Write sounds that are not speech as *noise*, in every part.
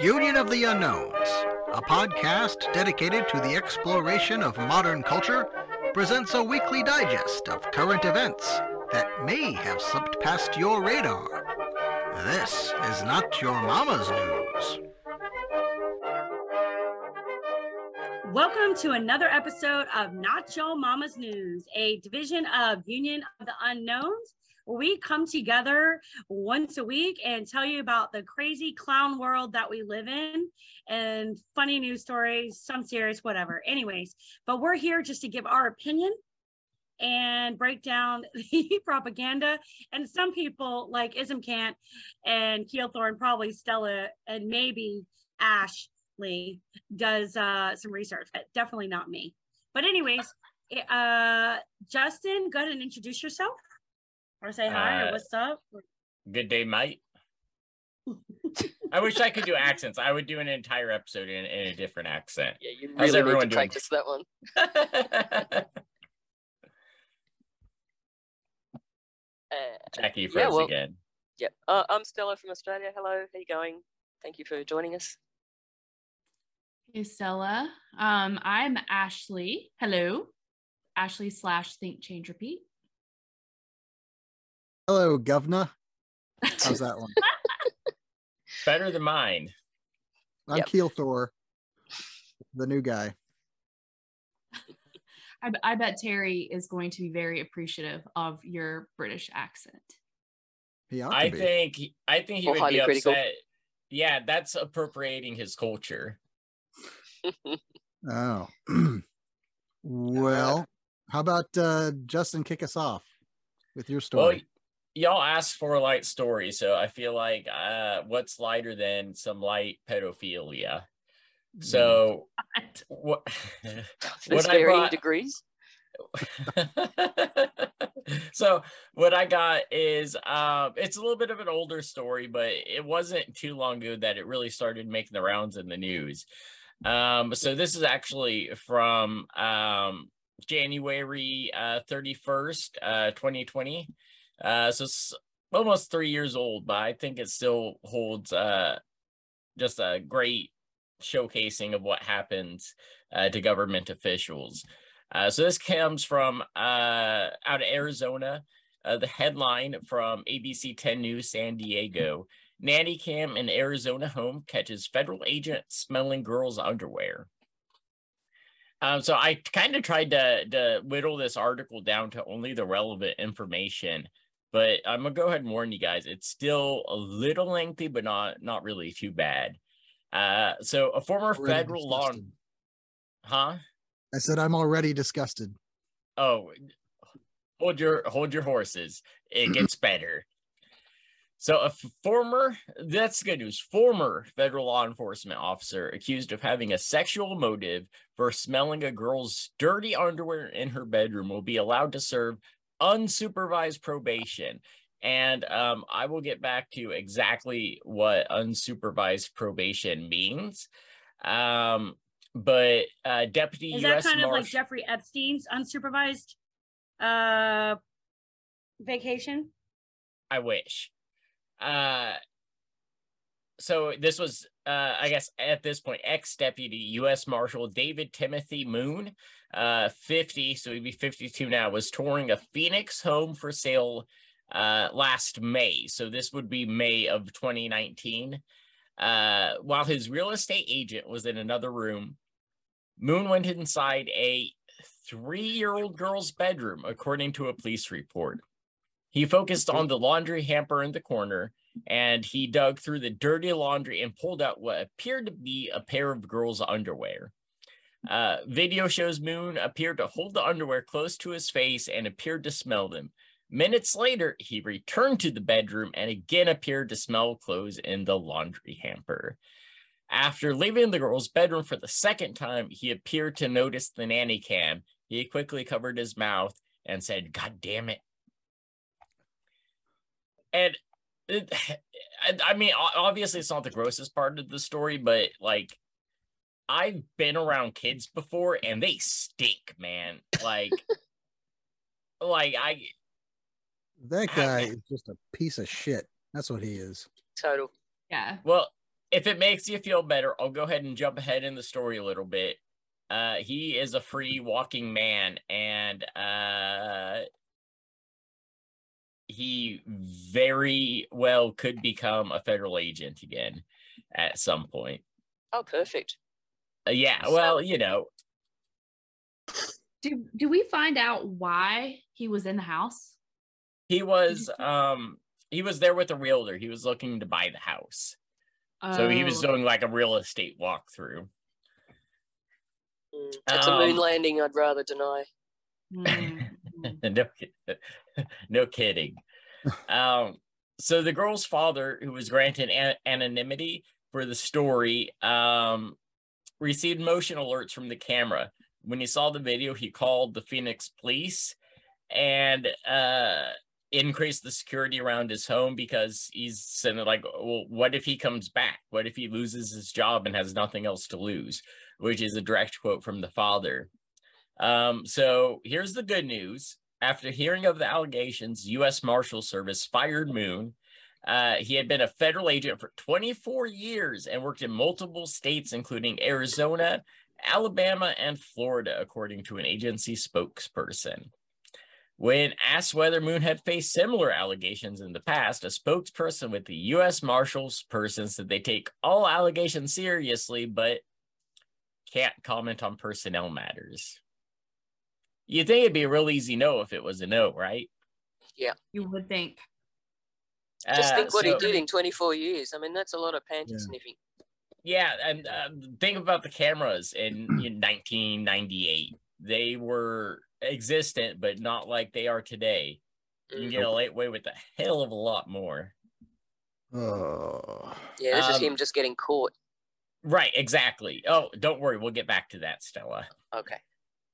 Union of the Unknowns, a podcast dedicated to the exploration of modern culture, presents a weekly digest of current events that may have slipped past your radar. This is not your mama's news. Welcome to another episode of Not Your Mama's News, a division of Union of the Unknowns we come together once a week and tell you about the crazy clown world that we live in and funny news stories, some serious, whatever. Anyways, but we're here just to give our opinion and break down *laughs* the propaganda. And some people like Ism Kant and Keelthorne, probably Stella, and maybe Ashley does uh, some research, but definitely not me. But anyways, uh, Justin, go ahead and introduce yourself or say hi uh, or what's up. Good day, mate. *laughs* I wish I could do accents. I would do an entire episode in, in a different accent. Yeah, you really How's need to practice that one. *laughs* uh, Jackye first yeah, well, again. Yep. Uh, I'm Stella from Australia. Hello, how you going? Thank you for joining us. Hey, Stella. Um, I'm Ashley. Hello. Ashley slash Think Change Repeat. Hello, governor. How's that one? *laughs* Better than mine. I'm yep. Keel Thor, the new guy. *laughs* I, I bet Terry is going to be very appreciative of your British accent. He ought to I be. think I think he would be critical. upset. Yeah, that's appropriating his culture. oh. *clears throat* well, how about uh, Justin kick us off with your story? Well, y'all asked for a light story, so I feel like uh, what's lighter than some light pedophilia? So what? what *laughs* I brought, degrees. *laughs* so what I got is um, it's a little bit of an older story, but it wasn't too long ago that it really started making the rounds in the news. Um, so this is actually from um, January uh, 31st, uh, 2020. Uh, so it's almost three years old, but I think it still holds uh, just a great showcasing of what happens uh, to government officials. Uh, so this comes from uh, out of Arizona. Uh, the headline from ABC 10 News San Diego Nanny cam in Arizona home catches federal agent smelling girl's underwear. Um, so I kind of tried to, to whittle this article down to only the relevant information but I'm gonna go ahead and warn you guys. It's still a little lengthy, but not not really too bad. Uh, so a former already federal law, huh? I said I'm already disgusted. Oh, hold your hold your horses. It gets *clears throat* better. So a former that's good news. Former federal law enforcement officer accused of having a sexual motive for smelling a girl's dirty underwear in her bedroom will be allowed to serve unsupervised probation. And um, I will get back to exactly what unsupervised probation means. Um, but uh, Deputy is U.S. that kind of like Jeffrey Epstein's unsupervised uh, vacation? I wish. Uh, so this was, uh, I guess, at this point, ex-deputy U.S. Marshal David Timothy Moon uh, 50, so he'd be 52 now, was touring a Phoenix home for sale uh, last May. So this would be May of 2019. Uh, while his real estate agent was in another room, Moon went inside a three year old girl's bedroom, according to a police report. He focused on the laundry hamper in the corner and he dug through the dirty laundry and pulled out what appeared to be a pair of girls' underwear. Uh, video shows Moon appeared to hold the underwear close to his face and appeared to smell them. Minutes later, he returned to the bedroom and again appeared to smell clothes in the laundry hamper. After leaving the girl's bedroom for the second time, he appeared to notice the nanny cam. He quickly covered his mouth and said, God damn it. And it, *sighs* I mean, obviously, it's not the grossest part of the story, but like, I've been around kids before and they stink, man. Like, *laughs* like I. That guy I, is just a piece of shit. That's what he is. Total. Yeah. Well, if it makes you feel better, I'll go ahead and jump ahead in the story a little bit. Uh, he is a free walking man, and uh, he very well could become a federal agent again at some point. Oh, perfect. Uh, yeah, well, you know, Do do we find out why he was in the house? he was um he was there with a realtor. He was looking to buy the house. So he was Oh, doing like a real estate walkthrough. Mm, It's a moon Um, landing. I'd rather deny. *laughs* no, kid- *laughs* no kidding. *laughs* um, so the girl's father, who was granted an- anonymity for the story, um, received motion alerts from the camera. When he saw the video, he called the Phoenix police and uh, increased the security around his home because he's saying like, well, what if he comes back? What if he loses his job and has nothing else to lose? Which is a direct quote from the father. Um, so here's the good news. After hearing of the allegations, U.S. Marshal Service fired Moon. Uh, he had been a federal agent for 24 years and worked in multiple states, including Arizona, Alabama, and Florida, according to an agency spokesperson. When asked whether Moon had faced similar allegations in the past, a spokesperson with the U.S. Marshals person said they take all allegations seriously, but can't comment on personnel matters. You'd think it'd be a real easy no if it was a no, right? Yeah. You would think. Just Uh, think what so- he did in 24 years. I mean, that's a lot of panty Yeah. sniffing. Yeah, and uh, think about the cameras in, *clears throat* in 1998. They were existent, but not like they are today. You can Mm. get away with a hell of a lot more. Oh. Yeah, this is Um, him just getting caught. Right, exactly. Oh, don't worry, we'll get back to that, Stella. Okay.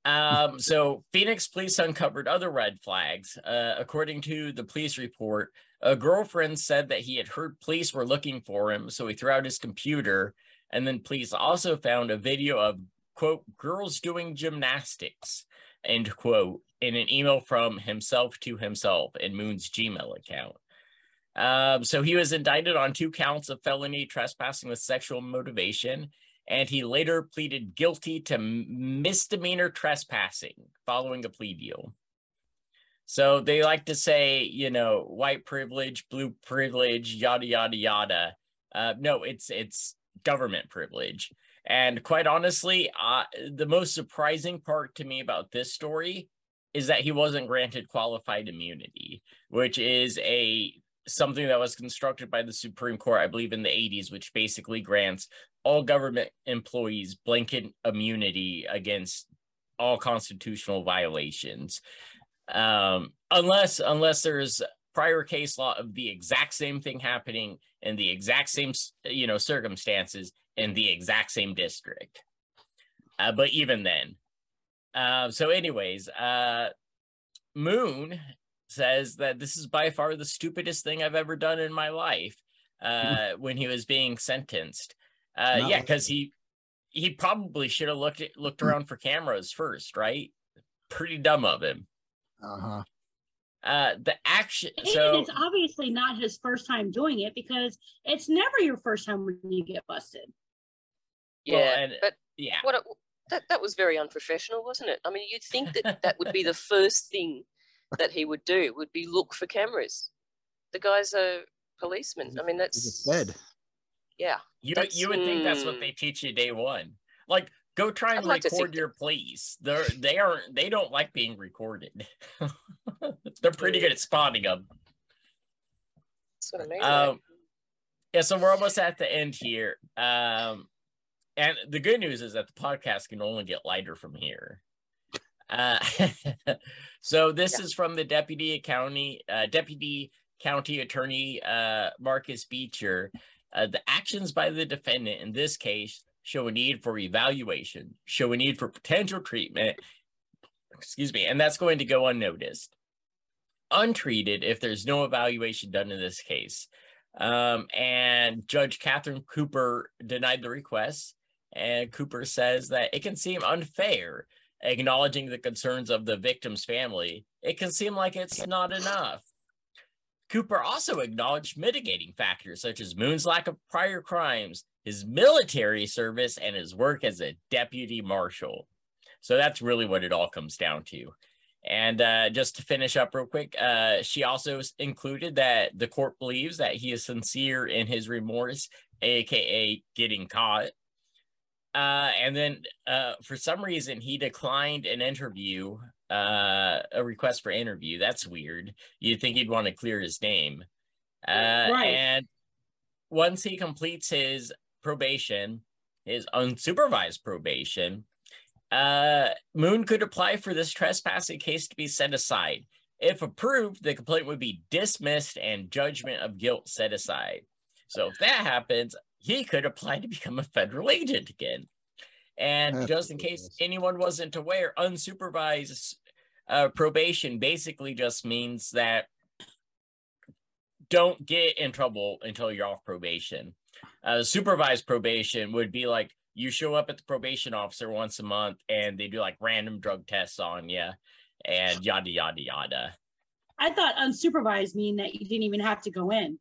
Um, so Phoenix police uncovered other red flags. Uh, according to the police report, a girlfriend said that he had heard police were looking for him, so he threw out his computer. And then police also found a video of quote girls doing gymnastics end quote in an email from himself to himself in Moon's Gmail account. Um, so he was indicted on two counts of felony trespassing with sexual motivation and he later pleaded guilty to misdemeanor trespassing following a plea deal. So they like to say, you know, white privilege, blue privilege, yada yada yada. Uh, no, it's it's government privilege. And quite honestly, uh, the most surprising part to me about this story is that he wasn't granted qualified immunity, which is a something that was constructed by the Supreme Court, I believe, in the 80s, which basically grants all government employees blanket immunity against all constitutional violations um unless unless there's prior case law of the exact same thing happening in the exact same you know circumstances in the exact same district. Uh, but even then uh, so anyways uh moon says that this is by far the stupidest thing i've ever done in my life uh *laughs* when he was being sentenced. Uh yeah because he he probably should have looked at, looked around for cameras first right? Pretty dumb of him Uh-huh. uh the action And so it's obviously not his first time doing it because it's never your first time when you get busted. Yeah, Well, and- but yeah what it, that that was very unprofessional, wasn't it? I mean, you'd think that that would be the *laughs* first thing that he would do would be look for cameras. The guy's a policeman. He's I mean, that's a yeah. you you would think that's what mm. they teach you day one like go try and like record your police they're they aren't they don't like being recorded. *laughs* They're pretty good at spotting them That's what I mean. Um, yeah so we're almost at the end here. Um and the good news is that the podcast can only get lighter from here. Uh *laughs* so this Yeah. is from the deputy county uh deputy county attorney uh marcus beecher. Uh, the actions by the defendant in this case show a need for evaluation show a need for potential treatment excuse me and that's going to go unnoticed untreated if there's no evaluation done in this case um, and Judge Catherine Cooper denied the request. And Cooper says that it can seem unfair, acknowledging the concerns of the victim's family. It can seem like it's not enough. Cooper also acknowledged mitigating factors such as Moon's lack of prior crimes, his military service, and his work as a deputy marshal. So that's really what it all comes down to. And uh, just to finish up real quick, uh, she also included that the court believes that he is sincere in his remorse, aka getting caught. Uh, and then uh, for some reason, he declined an interview, uh, a request for interview. That's weird. You'd think he'd want to clear his name. Uh, Right. And once he completes his probation, his unsupervised probation, uh, Moon could apply for this trespassing case to be set aside. If approved, the complaint would be dismissed and judgment of guilt set aside. So if that happens, he could apply to become a federal agent again. And That's just in case anyone wasn't aware, unsupervised uh, probation basically just means that don't get in trouble until you're off probation. Uh, supervised probation would be like you show up at the probation officer once a month and they do like random drug tests on you and yada yada yada. I thought unsupervised mean that you didn't even have to go in,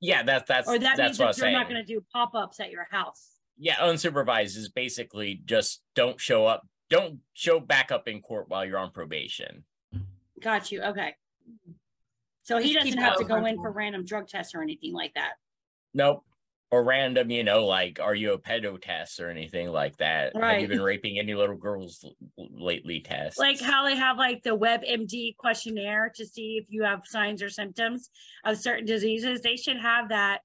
Yeah, that's that's or that that's means what I that was they're saying. not going to do pop ups at your house. yeah, unsupervised is basically just don't show up, don't show back up in court while you're on probation. Got you. Okay. So he Just doesn't have to go in for random drug tests or anything like that. Nope. Or random, you know, like are you a pedo test or anything like that? Have you been raping any little girls l- lately? Test Like how they have like the WebMD questionnaire to see if you have signs or symptoms of certain diseases. They should have that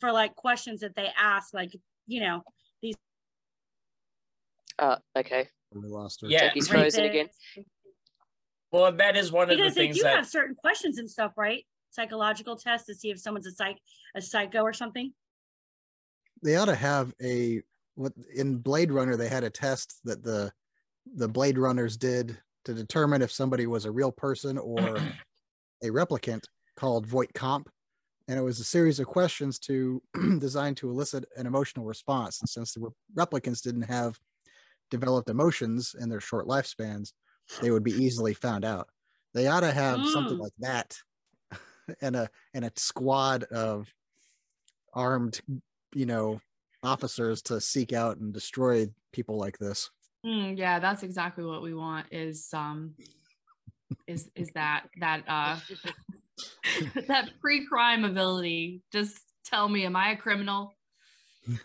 for like questions that they ask, like, you know, these. Uh, okay. We lost her. Yeah. He's rate frozen again. this. Well, that is one of the Because they things do that have certain questions and stuff, right? Psychological tests to see if someone's a psych a psycho or something. They ought to have a what in Blade Runner they had a test that the the Blade Runners did to determine if somebody was a real person or *clears throat* a replicant called Voight-Kampff. And it was a series of questions to *clears throat* designed to elicit an emotional response. And since the re- replicants didn't have developed emotions in their short lifespans, they would be easily found out. They ought to have something Mm. like that *laughs* and a and a squad of armed, you know, officers to seek out and destroy people like this. Mm, yeah, that's exactly what we want. Is um, is is that that uh, *laughs* that pre-crime ability? Just tell me, am I a criminal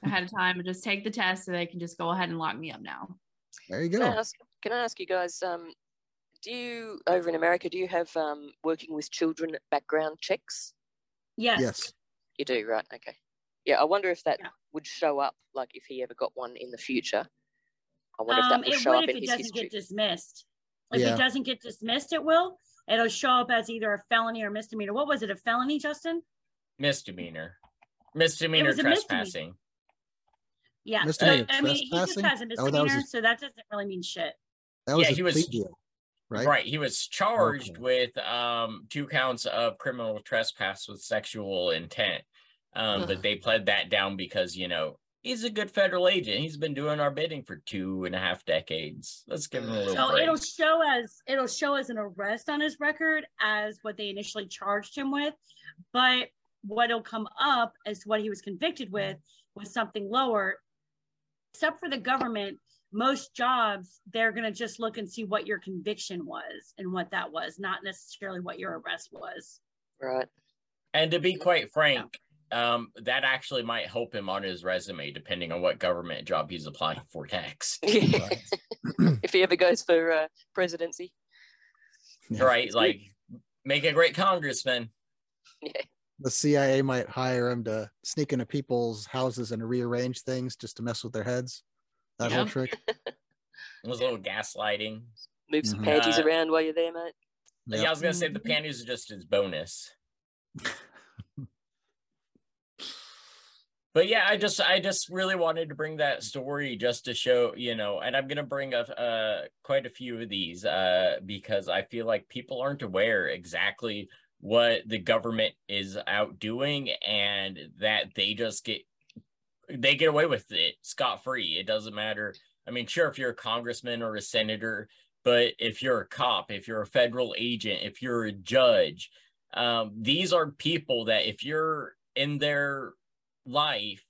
ahead of time, and just take the test, so they can just go ahead and lock me up now. There you Can go. I ask, can I ask you guys, um, do you, over in America, do you have um, working with children background checks? Yes. Yes. You do, right? Okay. Yeah, I wonder if that Yeah. would show up, like if he ever got one in the future. I wonder if Um, that will it show would up if in it his doesn't history. get dismissed. If Yeah. it doesn't get dismissed, it will. It'll show up as either a felony or misdemeanor. What was it? A felony, Justin? misdemeanor, misdemeanor was a misdemeanor. Trespassing. Yeah. Misdemeanor but, I mean, he just has a Oh, that misdemeanor, his- so that doesn't really mean shit. That was Yeah, he was- deal, right? Right. He was charged Okay. with um two counts of criminal trespass with sexual intent. Um, Ugh. but they pled that down because, you know, he's a good federal agent. He's been doing our bidding for two and a half decades. Let's give him a little So break. it'll show as it'll show as an arrest on his record as what they initially charged him with, but what'll come up as what he was convicted with was something lower. Except for the government, most jobs they're gonna just look and see what your conviction was and what that was, not necessarily what your arrest was. Right. And to be quite frank, um, that actually might help him on his resume, depending on what government job he's applying for next. *laughs* if he ever goes for uh, presidency. Right? Like, make a great congressman. Yeah. The CIA might hire him to sneak into people's houses and rearrange things just to mess with their heads. That whole trick. It was a little gaslighting. Move some Mhm. panties Uh, around while you're there, mate. Yeah, I was gonna say the panties are just his bonus. *laughs* but yeah, I just I just really wanted to bring that story just to show, you know, and I'm gonna bring up uh quite a few of these uh because I feel like people aren't aware exactly what the government is out doing and that they just get they get away with it scot free. It doesn't matter. I mean, sure, if you're a congressman or a senator, but if you're a cop, if you're a federal agent, if you're a judge, Um, these are people that if you're in their life,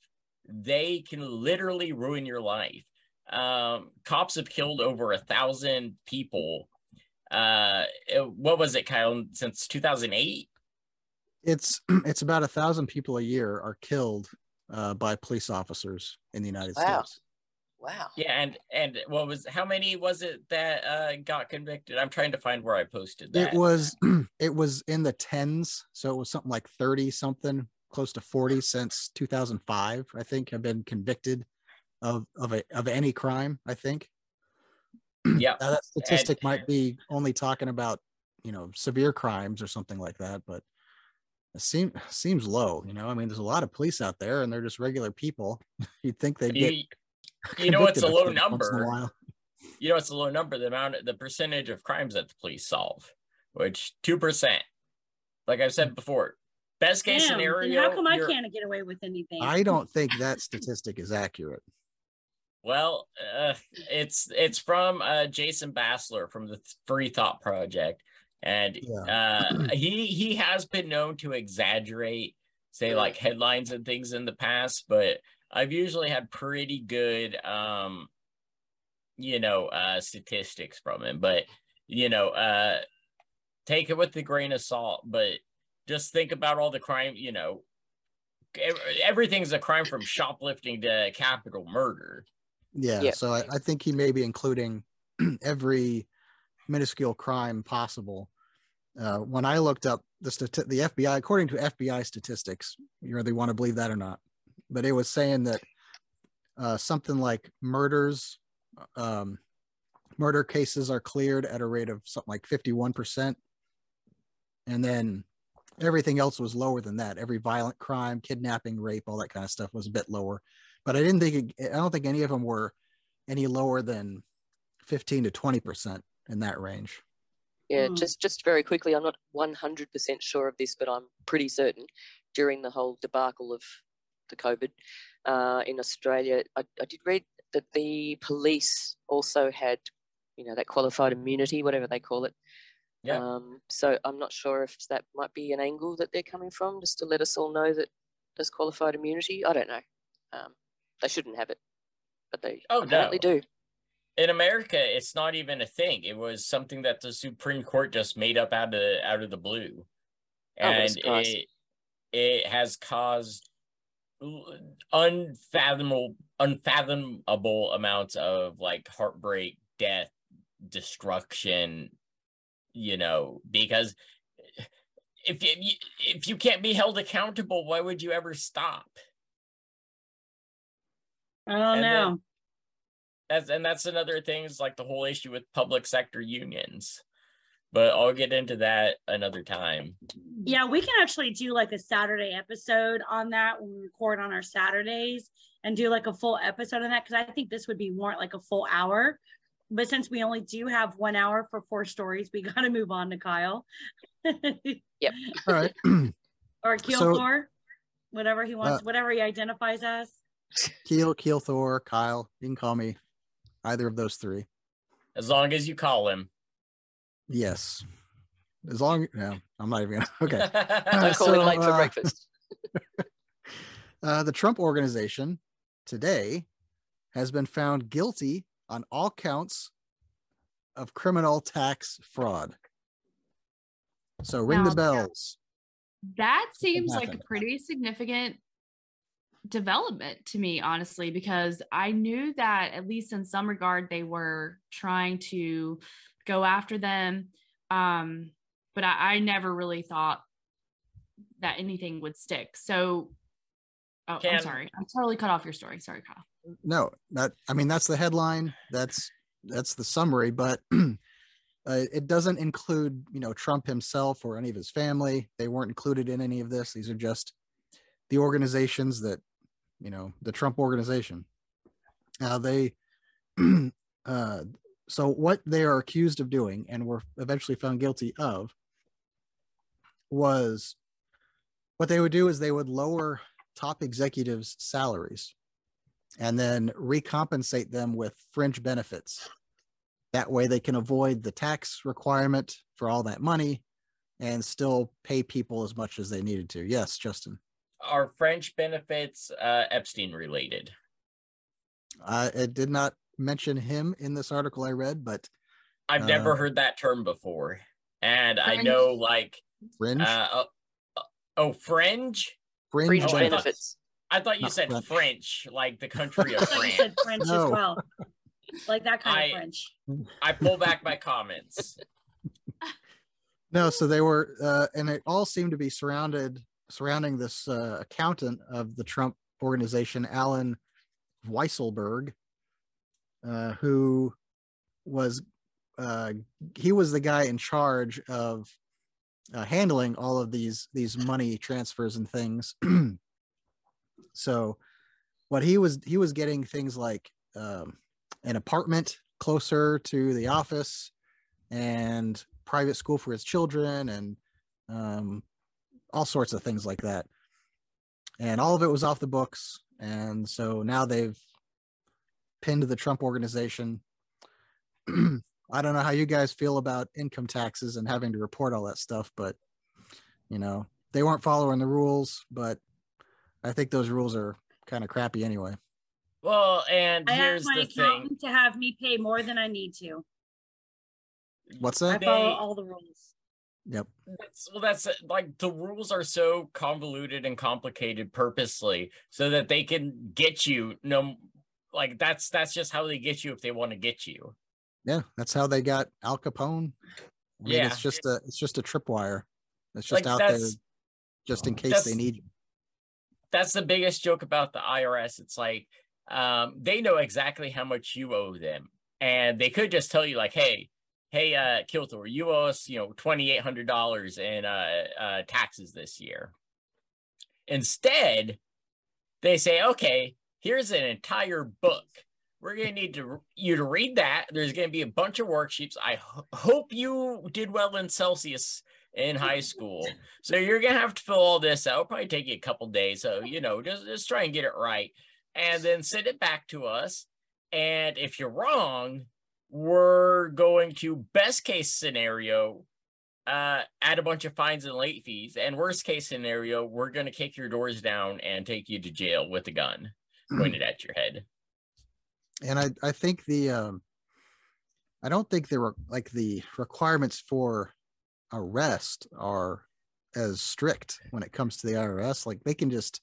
they can literally ruin your life. Um, cops have killed over a thousand people. Uh, what was it, Kyle? Since 2008? It's *clears throat* it's about a thousand people a year are killed uh, by police officers in the United Wow. States. Wow. Yeah, and and what was how many was it that uh got convicted? I'm trying to find where I posted that. It was *clears throat* it was in the tens, so it was something like 30 something, close to 40 since 2005, I think, have been convicted of of a, of any crime, I think. *clears throat* yeah. Now, that statistic might be only talking about, you know, severe crimes or something like that, but it seems seems low, you know. I mean, there's a lot of police out there and they're just regular people. *laughs* You'd think they'd get You, you know it's a low once in a number? while. You know it's a low number, the amount the percentage of crimes that the police solve, which two percent. Like I've said before, best case Damn, scenario. how come I can't get away with anything? I don't think that statistic is accurate. Well, uh, it's it's from uh, Jason Bassler from the Free Thought Project, and uh, *clears throat* he he has been known to exaggerate, say like headlines and things in the past, but I've usually had pretty good, um, you know, uh, statistics from him. But you know, uh, take it with a grain of salt. But just think about all the crime, you know. ev- Everything's a crime from shoplifting to capital murder. Yeah, Yeah. so I, I think he may be including *clears throat* every minuscule crime possible. Uh, when I looked up the stati- the FBI, according to FBI statistics, you you want to believe that or not, but it was saying that uh, something like murders, um, murder cases are cleared at a rate of something like fifty one percent, and then everything else was lower than that. Every violent crime, kidnapping, rape, all that kind of stuff was a bit lower but I didn't think it, I don't think any of them were any lower than 15 to 20 percent in that range. Yeah, Hmm. just just very quickly, I'm not 100% sure of this, but I'm pretty certain during the whole debacle of the COVID uh, in Australia, I, I did read that the police also had, you know, that qualified immunity, whatever they call it. Yeah. Um, so I'm not sure if that might be an angle that they're coming from, just to let us all know that there's qualified immunity. I don't know. Um, they shouldn't have it, but they Oh, apparently no. do. in America, it's not even a thing. It was something that the Supreme Court just made up out of out of the blue, Oh, and surprise. it it has caused unfathomable unfathomable amounts of like heartbreak, death, destruction. You know, because if you if you can't be held accountable, why would you ever stop? I don't and know. then- That's and that's another thing is like the whole issue with public sector unions. But I'll get into that another time. Yeah, we can actually do like a Saturday episode on that when we record on our Saturdays and do like a full episode on that because I think this would be more like a full hour. But since we only do have one hour for four stories, we *laughs* got to move on to Kyle *laughs* yep. All right. or Keel So- whatever he wants, uh, whatever he identifies as. Keel, Keel Thor, Kyle. You can call me either of those three. As long as you call him. Yes. As long no, I'm not even gonna *laughs* okay. I'm so, calling late for uh, breakfast. *laughs* *laughs* Uh, the Trump organization today has been found guilty on all counts of criminal tax fraud. So ring the bells. That seems like a pretty significant development to me, honestly, because I knew that at least in some regard they were trying to go after them. Um, but I, I never really thought that anything would stick. So, oh, I'm sorry. I totally cut off your story. Sorry, Kyle. No, that I mean that's the headline. That's that's the summary, but *clears throat* uh, it doesn't include you know Trump himself or any of his family. They weren't included in any of this. These are just the organizations that you know the Trump organization. Now they *clears throat* uh, so what they are accused of doing and were eventually found guilty of was what they would do is they would lower top executives' salaries and then recompensate them with fringe benefits. That way they can avoid the tax requirement for all that money and still pay people as much as they needed to. Yes, Justin. Are French benefits uh, Epstein related? Uh, it did not mention him in this article I read, but I've Uh, never heard that term before, and I know like fringe, uh, oh, oh fringe. fringe, Fringe Oh, I thought- benefits. I thought you Not said French. French, like the country *laughs* of France. I thought you said French as well. Like that kind I- of French. I pull back my comments. *laughs* No, so they were, uh, and it all seemed to be surrounded surrounding this uh, accountant of the Trump organization, Allen Weisselberg, uh, who was uh, he was the guy in charge of uh, handling all of these these money transfers and things. *clears throat* so, what he was he was getting things like um, an apartment closer to the office and private school for his children and um, all sorts of things like that. And all of it was off the books. And so now they've pinned the Trump organization. *clears throat* I don't know how you guys feel about income taxes and having to report all that stuff, but you know, they weren't following the rules, but I think those rules are kind of crappy anyway. Well, and I here's asked my the thing. accountant to have me pay more than I need to. What's that? They- follow all the rules. Yep. That's, well, that's like the rules are so convoluted and complicated purposely so that they can get you. No, like that's that's just how they get you if they want to get you. Yeah, that's how they got Al Capone. I mean, Yeah. it's just a it's just a tripwire. It's just Like out there just in case they need you. that's the biggest joke about the IRS. It's like um, they know exactly how much you owe them, and they could just tell you like, "Hey, hey, uh, Keel Thor, you owe us, you know, twenty eight hundred dollars in uh, uh, taxes this year." Instead, they say, "Okay, here's an entire book. We're gonna need to you to read that. There's gonna be a bunch of worksheets. I ho- hope you did well in Celsius." In high school, so you're gonna have to fill all this out. It'll probably take you a couple days. So you know, just just try and get it right, and then send it back to us. And if you're wrong, we're going to best case scenario, uh, add a bunch of fines and late fees. And worst case scenario, we're gonna kick your doors down and take you to jail with a gun pointed at your head. And I I think the um I don't think there were like the requirements for arrest are as strict when it comes to the IRS. Like they can just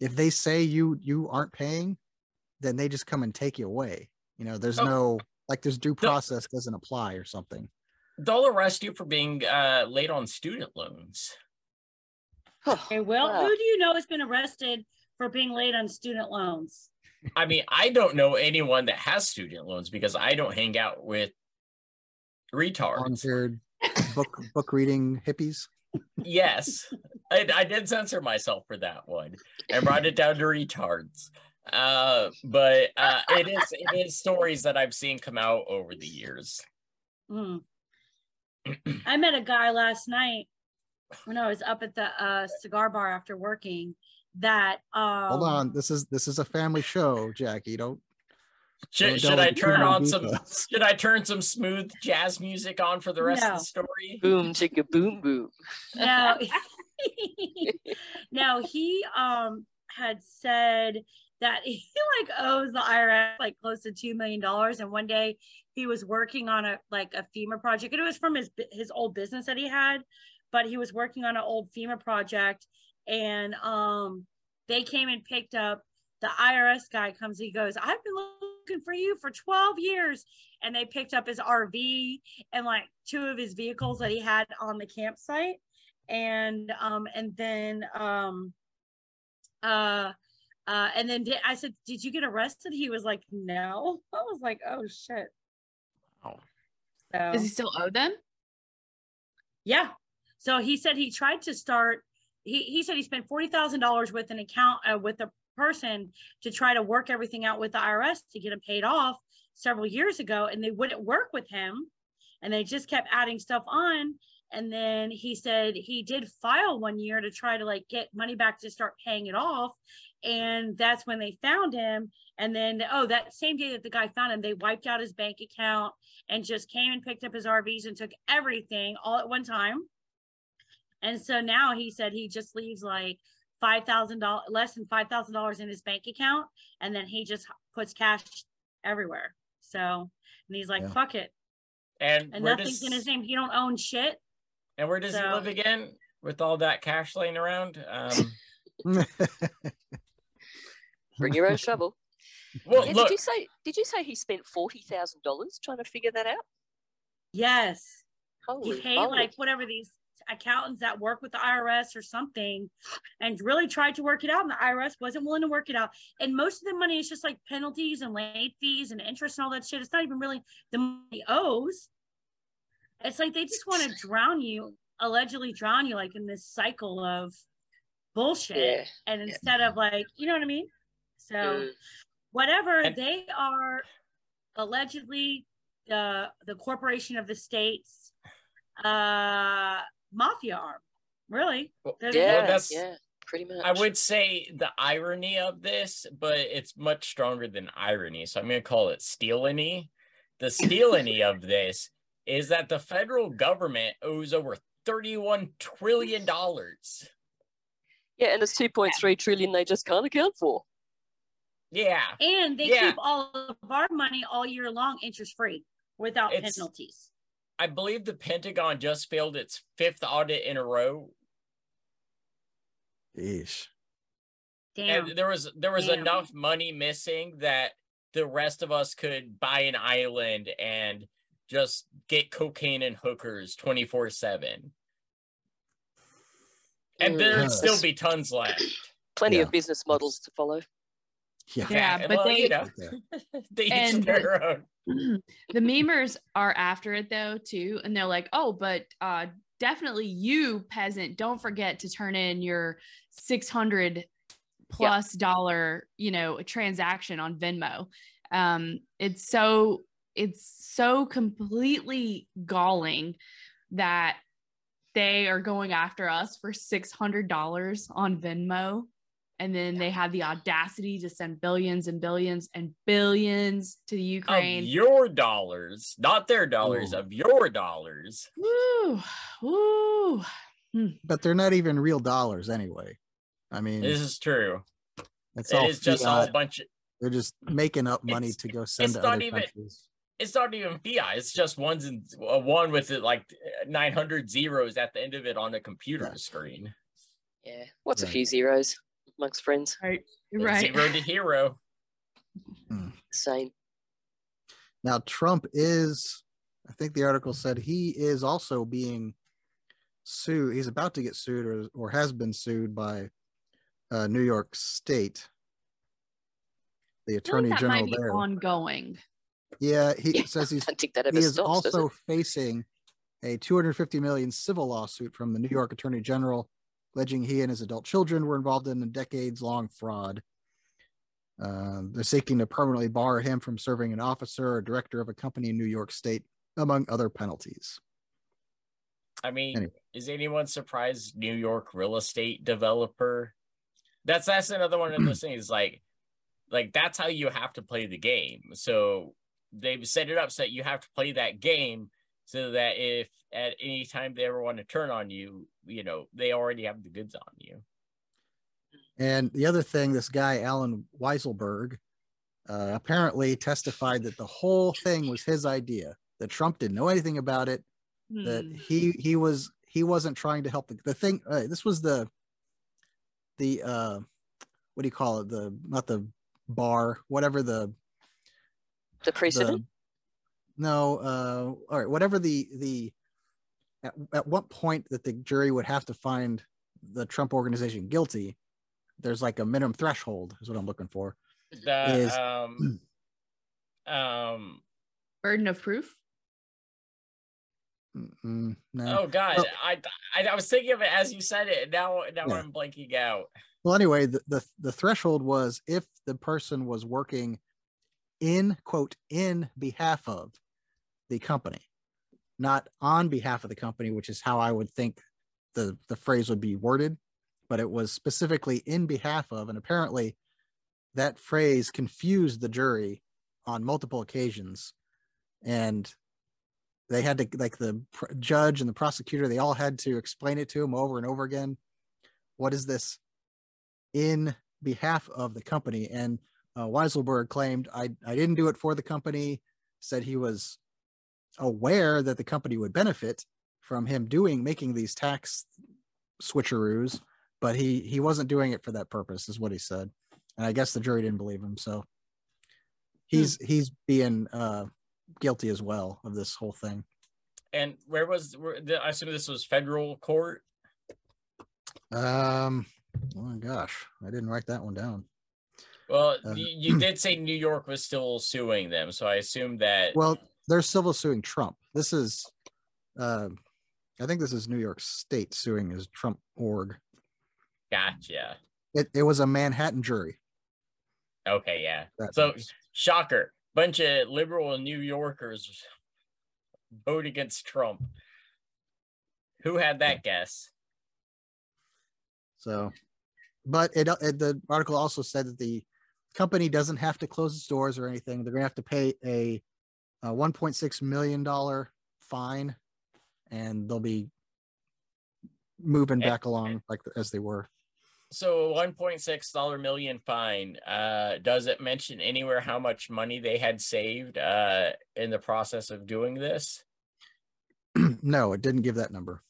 if they say you you aren't paying, then they just come and take you away. You know, there's Oh. no like there's due The- process doesn't apply or something. They'll arrest you for being uh, late on student loans. Okay, well, Wow. who do you know has been arrested for being late on student loans? I mean, I don't know anyone that has student loans because I don't hang out with retards. Long-haired book book reading hippies. yes, I, I did censor myself for that one and brought it down to retards. Uh, but uh, it is it is stories that I've seen come out over the years. Hmm. *clears throat* I met a guy last night when I was up at the uh, cigar bar after working. That um, Hold on, this is this is a family show, Jackye. Don't Should, don't should I turn more on some details. should I turn some smooth jazz music on for the rest of the story? Boom, chicka, boom, boom. no *laughs* *laughs* no he um had said that he *laughs* like owes the irs like close to two million dollars. And one day he was working on a like a fema project and it was from his his old business that he had but he was working on an old fema project. And um they came and picked up the irs guy comes he goes i've been looking for you for 12 years. And they picked up his rv and like two of his vehicles that he had on the campsite. And um and then um uh uh and then did, i said did you get arrested? He was like no. I was like oh shit. Wow. so Does he still owe them? yeah. So he said he tried to start he, he said he spent $40000 with an account uh, with a person to try to work everything out with the irs to get him paid off several years ago and they wouldn't work with him and they just kept adding stuff on. And then he said he did file one year to try to like get money back to start paying it off and that's when they found him and then oh that same day that the guy found him they wiped out his bank account and just came and picked up his rvs and took everything all at one time And so now he said he just leaves like five thousand dollars less than five thousand dollars in his bank account, and then he just puts cash everywhere. So and he's like, Yeah. fuck it. And, And where nothing's does, in his name. He don't own shit. and where does he live again with all that cash laying around? Um, *laughs* *laughs* Bring your own shovel. *laughs* well, Yeah, look, did you say? Did you say he spent forty thousand dollars trying to figure that out? Yes. Holy he paid moly. like whatever these accountants that work with the IRS or something and really tried to work it out. And the IRS wasn't willing to work it out. And most of the money is just like penalties and late fees and interest and all that shit. It's not even really the money he owes. It's like they just want to drown you, allegedly drown you like in this cycle of bullshit. Yeah. And instead of like, you know what I mean? So Mm. whatever And- they are allegedly the the corporation of the states uh mafia arm really Well, They're Yeah, that's- yeah, pretty much. I would say the irony of this, but it's much stronger than irony. So I'm going to call it stealiny. The *laughs* stealiny of this is that the federal government owes over $31 trillion. Yeah, and it's two point three trillion they just can't account for. Yeah. and they Yeah. keep all of our money all year long interest free without It's- penalties I believe the Pentagon just failed its fifth audit in a row. Yeesh. damn And there was there was Damn. enough money missing that the rest of us could buy an island and just get cocaine and hookers 24/7. And Mm. there'd still be tons left. Plenty Yeah. of business models to follow. Yeah. Yeah, but well, they, you know, *laughs* they each And- their own. *clears throat* the memers are after it though too and they're like oh but uh definitely you peasant. Don't forget to turn in your 600 plus dollar you know transaction on venmo. Um it's so it's so completely galling that they are going after us for $600 on venmo and then they have the audacity to send billions and billions and billions to the Of Ukraine. your dollars, not their dollars, Ooh. of your dollars. Woo, woo. But they're not even real dollars anyway. I mean, This is true. it's It all is just all a bunch of They're just making up money It's- to go send it's to not other even- countries. it's not even fiat. It's just ones and uh, one with it like 900 zeros at the end of it on a computer Yeah. screen. Yeah. What's a few zeros amongst friends? Right. Right. Zero to hero. Same. Now, Trump is, I think the article said he is also being sued. He's about to get sued or, or has been sued by uh, New York State, the I feel like attorney general might be there. ongoing. Yeah, he Yeah, *laughs* says he's think that he is stops. also facing a 250 million civil lawsuit from the New York Attorney General, alleging he and his adult children were involved in a decades-long fraud. Uh, they're seeking to permanently bar him from serving an officer or director of a company in New York State, among other penalties. I mean, Anyway. is anyone surprised New York real estate developer? That's that's another one of those things like like that's how you have to play the game. So they've set it up so that you have to play that game so that if at any time they ever want to turn on you, you know, they already have the goods on you. And the other thing, this guy Allen Weisselberg uh, apparently testified that the whole thing was his idea. That Trump didn't know anything about it. that Hmm. he he was he wasn't trying to help the, the thing uh, this was the the uh what do you call it the not the bar whatever the The precedent. the no uh all right whatever the the at, at what point that the jury would have to find the trump organization guilty there's like a minimum threshold is what i'm looking for The Is- um *clears throat* um Burden of proof. No oh god, Well- I, I I was thinking of it as you said it, and now now Yeah. I'm blanking out. Well, anyway, the, the the threshold was if the person was working in quote in behalf of the company, not on behalf of the company, which is how I would think the the phrase would be worded, but it was specifically in behalf of, and apparently that phrase confused the jury on multiple occasions, and they had to like the pr- judge and the prosecutor they all had to explain it to him over and over again. What is this in behalf of the company? And uh, weisselberg claimed I, I didn't do it for the company said he was aware that the company would benefit from him doing making these tax switcheroos but he he wasn't doing it for that purpose is what he said and i guess the jury didn't believe him so he's he's being uh guilty as well of this whole thing And where was where, the, I assume this was federal court? um oh my gosh i didn't write that one down Well, Uh, you, you did say New York was still suing them, so I assume that. well they're civil suing trump this is uh i think this is new york state suing his trump org gotcha. it, it was a manhattan jury Okay, yeah. that So was- shocker, bunch of liberal New Yorkers vote against Trump. Who had that guess? So, but it, it the article also said that the company doesn't have to close its doors or anything. They're going to have to pay a, a 1.6 million dollar fine, and they'll be moving And- back along like as they were. So a 1.6 dollar million fine. Uh, does it mention anywhere how much money they had saved uh, in the process of doing this? *clears throat* no, it didn't give that number.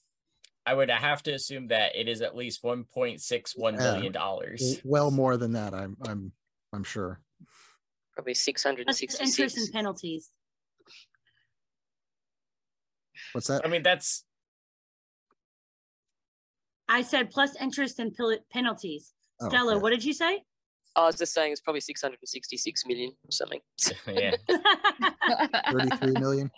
I would have to assume that it is at least 1.61 Yeah. million dollars. Well, more than that, I'm I'm I'm sure. Probably Plus 666. interest and penalties. What's that? I mean, that's I said plus interest and penalties. Oh, Stella, yeah. what did you say? I was just saying it's probably 666 million or something. *laughs* yeah. *laughs* 33 million.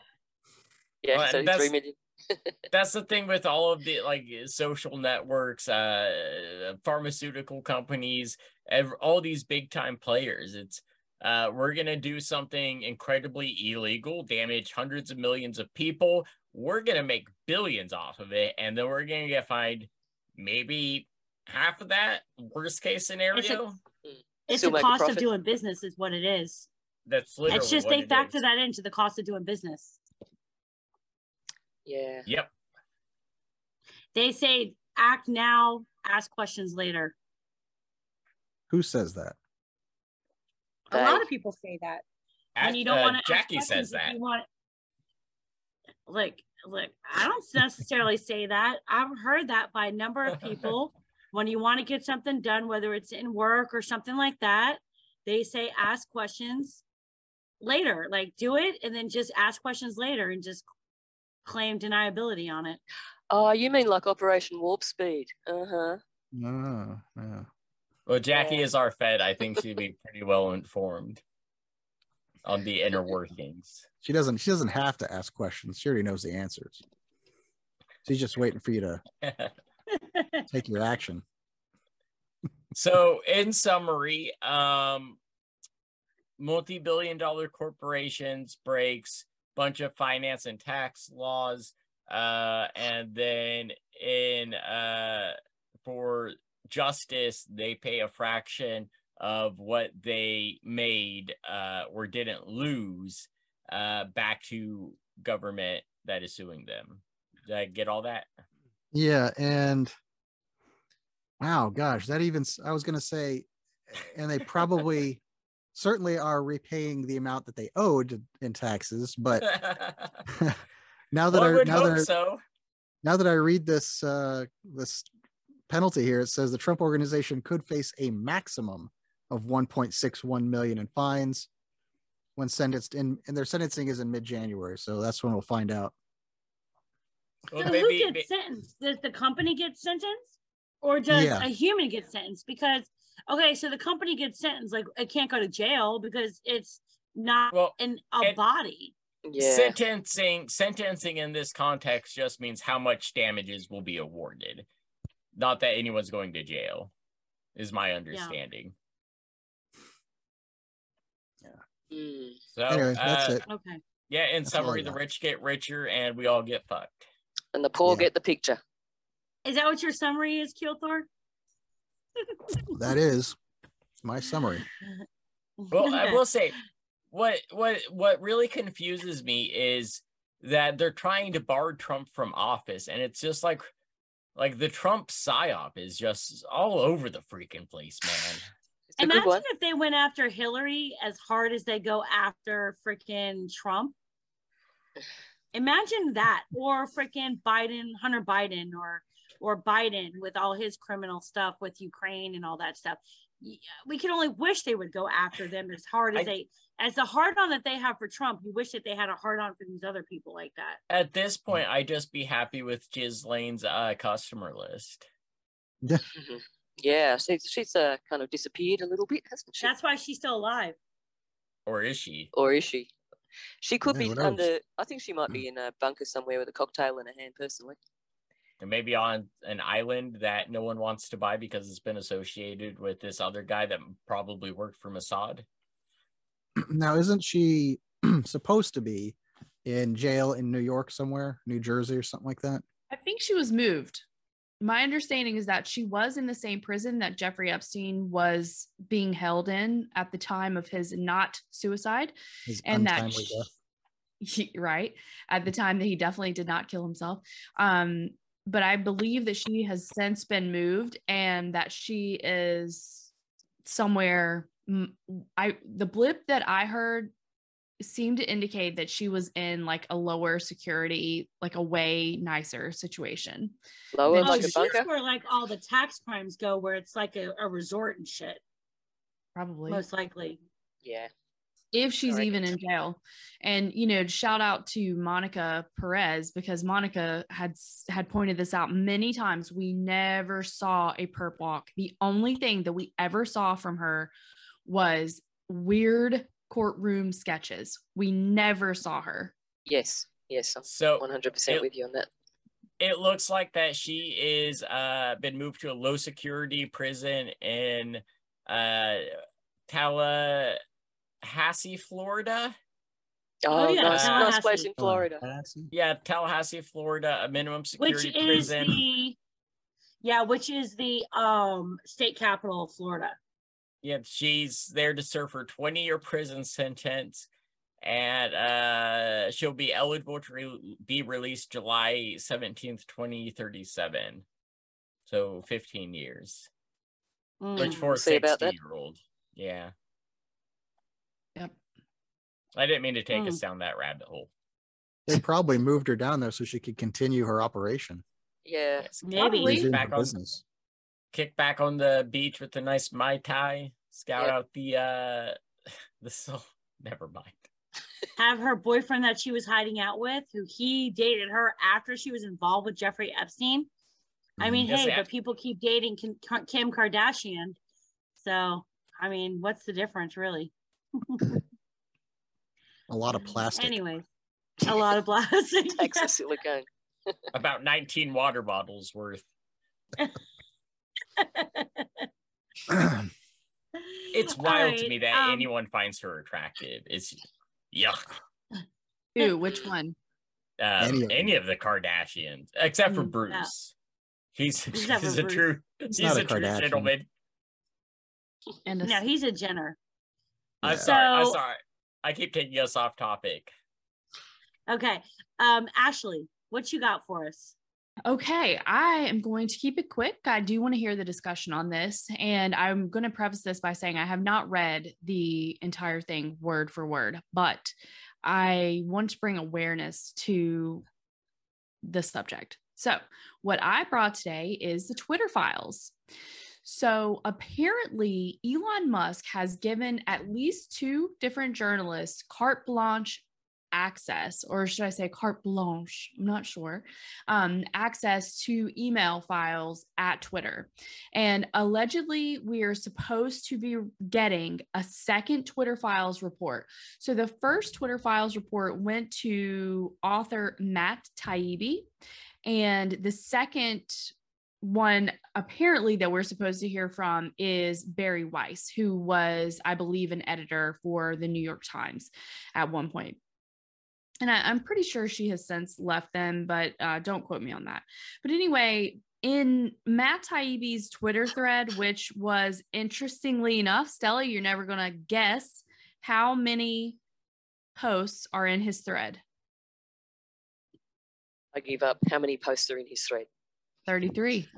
Yeah, Well, 33 that's- million. *laughs* that's the thing with all of the like social networks uh pharmaceutical companies ev- all these big time players it's uh we're gonna do something incredibly illegal damage hundreds of millions of people we're gonna make billions off of it and then we're gonna get fined maybe half of that worst case scenario it's Still the make a cost of doing business is what it is. that's literally It's just what they it factor is. that into the cost of doing business. Yeah. yep They say act now, ask questions later. Who says that? A lot of people say that. Ask- when you don't uh, want to Jackye says that You want, like, look, I don't necessarily say that. I've heard that by a number of people. *laughs* when you want to get something done, whether it's in work or something like that, they say ask questions later. Like, do it and then just ask questions later and just claim deniability on it. Oh, you mean like Operation Warp Speed? Uh huh. No, no. Well, Jackye Yeah. is our Fed. I think she'd be pretty well informed on the inner *laughs* workings. She doesn't. She doesn't have to ask questions. She already knows the answers. She's just waiting for you to *laughs* take your action. so, in summary, um, multi-billion dollar corporations breaks bunch of finance and tax laws, uh, and then in uh, for justice, they pay a fraction of what they made uh, or didn't lose uh, back to government that is suing them. Did I get all that? Yeah, and wow, gosh, that even I was gonna say, and they probably *laughs* certainly are repaying the amount that they owed in taxes, but *laughs* *laughs* now that One I now that I, so. now that I read this uh this penalty here, it says the Trump organization could face a maximum of 1.61 million in fines when sentenced in and their sentencing is in mid-January, so that's when we'll find out. Well, so maybe- who gets sentenced? Does the company get sentenced, or does Yeah. a human get sentenced? Because okay, so the company gets sentenced, like it can't go to jail because it's not Well, in a and- body. Yeah. sentencing sentencing in this context just means how much damages will be awarded not that anyone's going to jail is my understanding Mm. so Anyway, that's uh, it. Okay. yeah in That's summary the rich get richer and we all get fucked And the poor Yeah. get the picture. Is that what your summary is, Keel Thor? *laughs* That is my summary. *laughs* well i will say *laughs* what what what really confuses me is that they're trying to bar Trump from office, and it's just like like the Trump psyop is just all over the freaking place, man. It's Imagine if they went after Hillary as hard as they go after freaking Trump. Imagine that, or freaking Biden, Hunter Biden, or or Biden with all his criminal stuff with Ukraine and all that stuff. We can only wish they would go after them as hard as I- they, as the hard on that they have for Trump. You wish that they had a hard on for these other people like that. At this point, I'd just be happy with Ghislaine's uh, customer list. Yeah, she's she's uh, kind of disappeared a little bit, hasn't she? That's why she's still alive. Or is she? or is she? She could Yeah, be who knows? under. I think she might be in a bunker somewhere with a cocktail in her hand. Personally, And maybe on an island that no one wants to buy because it's been associated with this other guy that probably worked for Mossad. *clears throat* now, isn't she *clears throat* supposed to be in jail in New York somewhere, New Jersey or something like that? I think she was moved. My understanding is that she was in the same prison that Jeffrey Epstein was being held in at the time of his not suicide. His And that untimely sh- death. *laughs* he, right at the time that he definitely did not kill himself um but i believe that she has since been moved and that she is somewhere i the blip that i heard seemed to indicate that she was in like a lower security like a way nicer situation. Lower Oh, like she's bunker. where like all the tax crimes go, where it's like a, a resort and shit, probably. Most likely. Yeah, if she's reckon even in jail. And you know shout out to monica perez because monica had had pointed this out many times. We never saw a perp walk. The only thing that we ever saw from her was weird courtroom sketches we never saw her yes, yes. I'm So one hundred percent it- with you on that. it looks like that she is uh been moved to a low security prison in uh Tallahassee, Florida. Oh, yeah, nice, nice place in Florida. Tallahassee? Yeah, Tallahassee, Florida, a minimum security which security is prison. the yeah which is the um state capital of florida Yeah, she's there to serve her 20 year prison sentence. And uh, she'll be eligible to re- be released July 17th, 2037. So 15 years. Mm. Which for a 60 year old. Yeah. Yep. I didn't mean to take us Mm. down that rabbit hole. They probably moved her down there so she could continue her operation. Yeah, Yes, Maybe. Probably. Back on- business. Kick back on the beach with a nice mai tai, scout Yep. out the uh *laughs* the soul. *laughs* Never mind. have her boyfriend that she was hiding out with who he dated her after she was involved with jeffrey epstein i Mhm. mean Yes, hey but people keep dating kim, kim kardashian so i mean what's the difference really *laughs* A lot of plastic. anyway a lot of plastic Texas silicone. About 19 water bottles worth. It's All *laughs* wild to me that um, anyone finds her attractive. It's yuck. Ooh, which *laughs* one Uh, Any any, of of the Kardashians, except for Mm, yeah. Bruce. He's, Except for he's *laughs* a Bruce. true He's he's not a, a true gentleman. and a no he's a jenner I'm Yeah. sorry. I'm sorry. I keep taking us off topic. okay um ashley what you got for us Okay, I am going to keep it quick. I do want to hear the discussion on this. And I'm going to preface this by saying I have not read the entire thing word for word, but I want to bring awareness to the subject. So, what I brought today is the Twitter files. So, apparently, Elon Musk has given at least two different journalists carte blanche access, or should I say carte blanche? I'm not sure um, access to email files at Twitter. And allegedly, we are supposed to be getting a second Twitter files report. So the first Twitter files report went to author Matt Taibbi. And the second one, apparently, that we're supposed to hear from is Bari Weiss, who was, I believe, an editor for the New York Times at one point and I, I'm pretty sure she has since left them, but uh, don't quote me on that. But anyway, in Matt Taibbi's Twitter thread, which was interestingly enough, Stella, you're never gonna guess how many posts are in his thread. I give up. How many posts are in his thread? 33.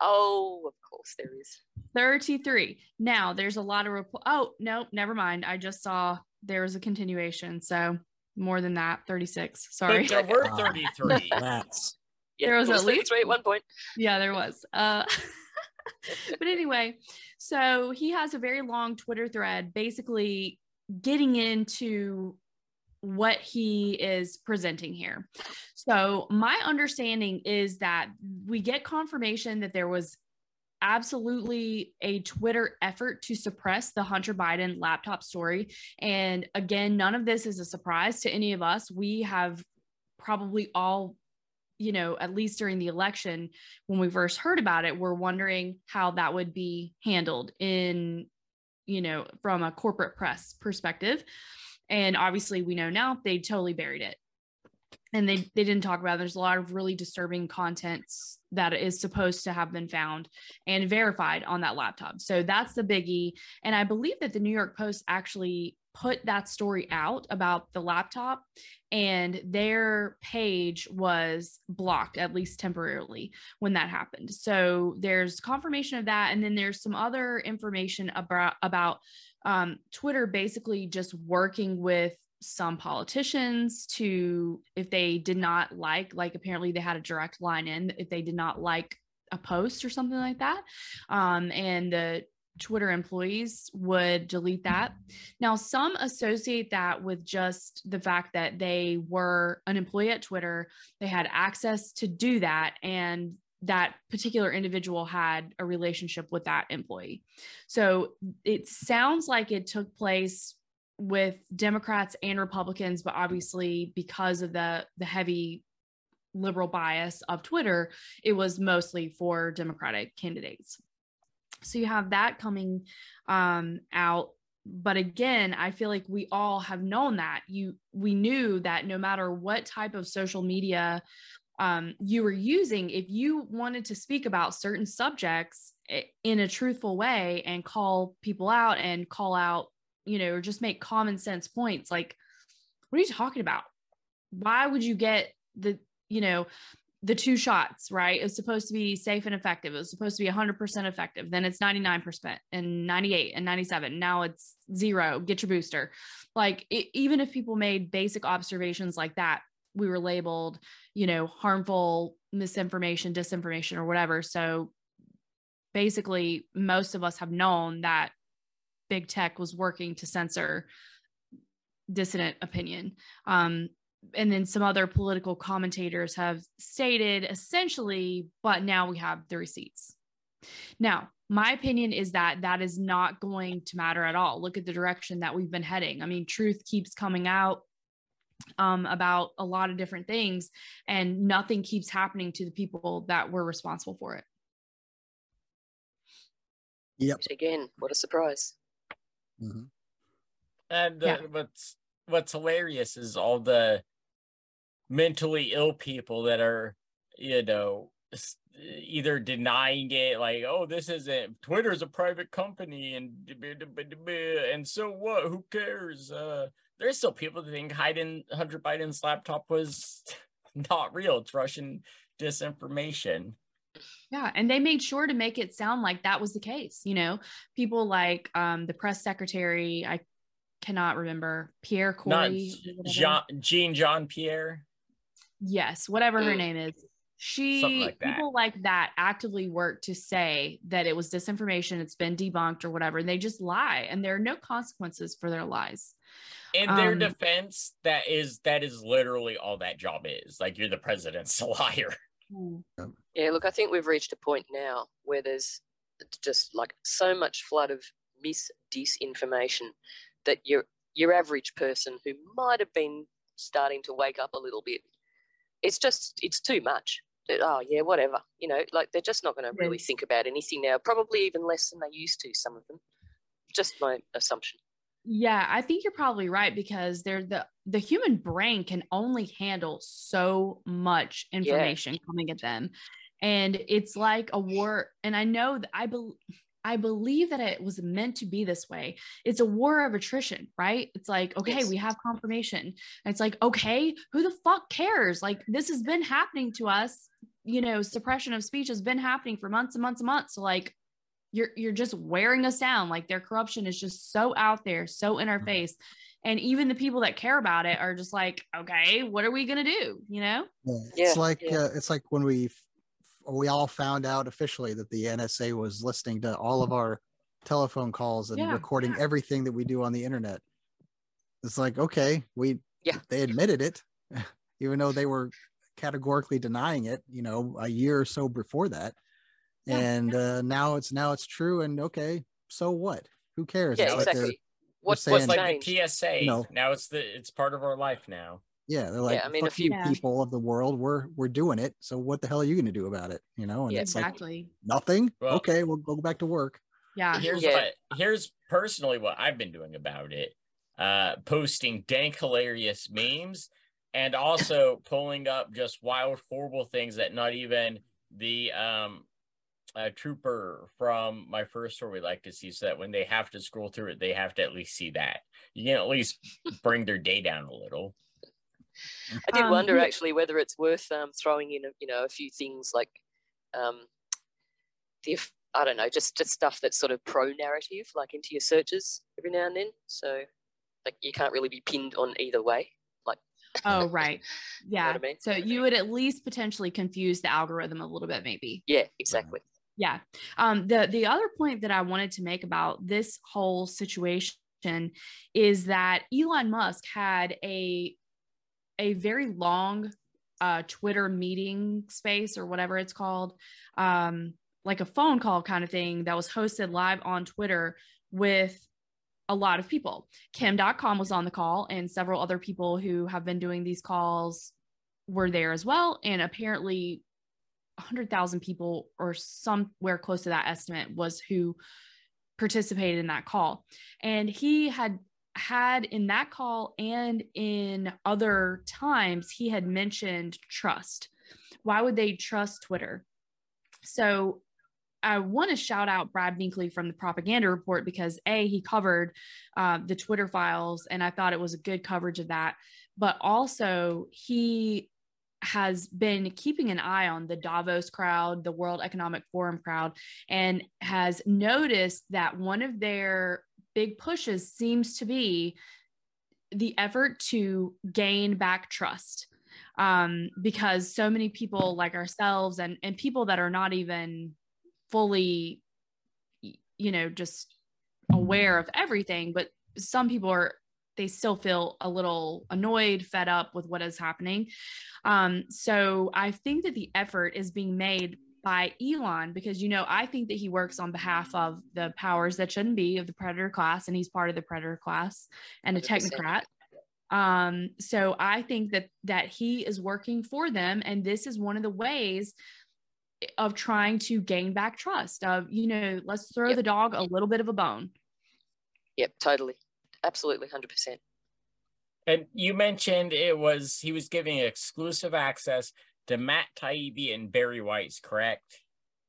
Oh, of course there is. 33. Now there's a lot of repl- oh no, never mind. I just saw there was a continuation. So more than that, 36. Sorry. But there were *laughs* 33. That's There was it at least- 33 at one point. yeah, there was. Uh *laughs* but anyway, so he has a very long Twitter thread basically getting into what he is presenting here. So, my understanding is that we get confirmation that there was absolutely a Twitter effort to suppress the Hunter Biden laptop story. And again, none of this is a surprise to any of us. We have probably all, you know, at least during the election, when we first heard about it, we're wondering how that would be handled in, you know, from a corporate press perspective. And obviously, we know now they totally buried it. And they, they didn't talk about it. There's a lot of really disturbing contents that is supposed to have been found and verified on that laptop. So that's the biggie. And I believe that the New York Post actually put that story out about the laptop and their page was blocked at least temporarily when that happened. So there's confirmation of that and then there's some other information about about um, Twitter basically just working with some politicians to if they did not like like apparently they had a direct line in if they did not like a post or something like that um, and the Twitter employees would delete that. Now, some associate that with just the fact that they were an employee at Twitter, they had access to do that, and that particular individual had a relationship with that employee. So it sounds like it took place with Democrats and Republicans, but obviously because of the the heavy liberal bias of Twitter, it was mostly for Democratic candidates. So you have that coming um, out. But again, I feel like we all have known that you we knew that no matter what type of social media um, you were using, if you wanted to speak about certain subjects in a truthful way and call people out and call out, you know, or just make common sense points, like, what are you talking about? Why would you get the, you know, the two shots, right? It's supposed to be safe and effective. It was supposed to be 100% effective. Then it's 99% and 98 and 97. Now it's zero. Get your booster. Like, it, even if people made basic observations like that, we were labeled, you know, harmful misinformation, disinformation, or whatever. So basically, most of us have known that big tech was working to censor dissident opinion. Um, and then some other political commentators have stated essentially, but now we have the receipts. Now, my opinion is that that is not going to matter at all. Look at the direction that we've been heading. I mean, truth keeps coming out um, about a lot of different things, and nothing keeps happening to the people that were responsible for it. yep. Which again, what a surprise. Mhm. And the, Yeah. what's what's hilarious is all the mentally ill people that are, you know, either denying it, like, oh, this isn't Twitter's a private company, and and so what? Who cares? Uh, there's still people that think Biden, Hunter Biden's laptop was *laughs* not real. It's Russian disinformation. Yeah, and they made sure to make it sound like that was the case. You know, people like um, the press secretary, I cannot remember Pierre Corey. Jean Jean Jean Pierre. yes, whatever her Mm. name is. She like people like that actively work to say that it was disinformation, it's been debunked or whatever. And they just lie, and there are no consequences for their lies. In their Um, defense, that is that is literally all that job is. Like you're the president's *laughs* liar. Yeah, look, I think we've reached a point now where there's just like so much flood of mis disinformation that your your average person who might have been starting to wake up a little bit, it's just it's too much. That, Oh yeah, whatever. You know, like they're just not going to really Yes. think about anything now. Probably even less than they used to. Some of them. Just my assumption. Yeah, I think you're probably right because they're the the human brain can only handle so much information coming at them. And it's like a war and I know that I bel I believe that it was meant to be this way. It's a war of attrition, right? It's like, okay, Yes. we have confirmation. And it's like, okay, who the fuck cares? Like, this has been happening to us. You know, suppression of speech has been happening for months and months and months. So, like, you're you're just wearing us down. Like their corruption is just so out there, so in our Mhm. face. And even the people that care about it are just like, okay, what are we gonna do? You know? Yeah, Yeah, it's like yeah. uh, it's like when we we all found out officially that the NSA was listening to all of our telephone calls and Yeah. recording everything that we do on the internet. It's like okay, we Yeah. they admitted it, *laughs* even though they were categorically denying it. You know, a year or so before that, Yeah. and uh, now it's now it's true. And okay, so what? Who cares? Yeah, It's like they're- exactly. What, saying- what's like changed? the TSA. No. Now it's the it's part of our life now. yeah, they're like, I mean, a few- you Yeah. people of the world, we're we're doing it. So what the hell are you going to do about it? You know, and Yeah, it's like exactly. nothing. Well- okay, we'll go back to work. yeah. Here's Yeah. what here's personally what I've been doing about it. Uh posting dank hilarious memes and also pulling up just wild horrible things that not even the um uh, trooper from my first story we like to see so that when they have to scroll through it they have to at least see that you can at least *laughs* bring their day down a little I did Um, wonder yeah. actually whether it's worth um, throwing in, a, you know, a few things like um, the if- I don't know, just just stuff that's sort of pro narrative, like into your searches every now and then. So like you can't really be pinned on either way. Like *laughs* Oh, right. Yeah. I mean? So you would at least potentially confuse the algorithm a little bit, maybe. yeah, exactly. Yeah. Um, the the other point that I wanted to make about this whole situation is that Elon Musk had a a very long uh, Twitter meeting space or whatever it's called, um, like a phone call kind of thing that was hosted live on Twitter with a lot of people. Kim Dotcom was on the call, and several other people who have been doing these calls were there as well. And apparently, 100,000 people or somewhere close to that estimate was who participated in that call. And he had had in that call and in other times, he had mentioned trust. Why would they trust Twitter? So I want to shout out Brad Binkley from the Propaganda Report because A, he covered uh, the Twitter files, and I thought it was a good coverage of that. But also, he has been keeping an eye on the Davos crowd, the World Economic Forum crowd, and has noticed that one of their big pushes seems to be the effort to gain back trust. Um, because so many people like ourselves and, and people that are not even fully, you know, just aware of everything, but some people are they still feel a little annoyed, fed up with what is happening. Um, so I think that the effort is being made by Elon because you know I think that he works on behalf of the powers that shouldn't be of the predator class, and he's part of the predator class and a 100%. technocrat. Um, so I think that that he is working for them, and this is one of the ways of trying to gain back trust. Of you know, let's throw Yep. the dog a little bit of a bone. Yep, totally. Absolutely 100%. And you mentioned it was he was giving exclusive access to Matt Taibbi and Bari Weiss, correct?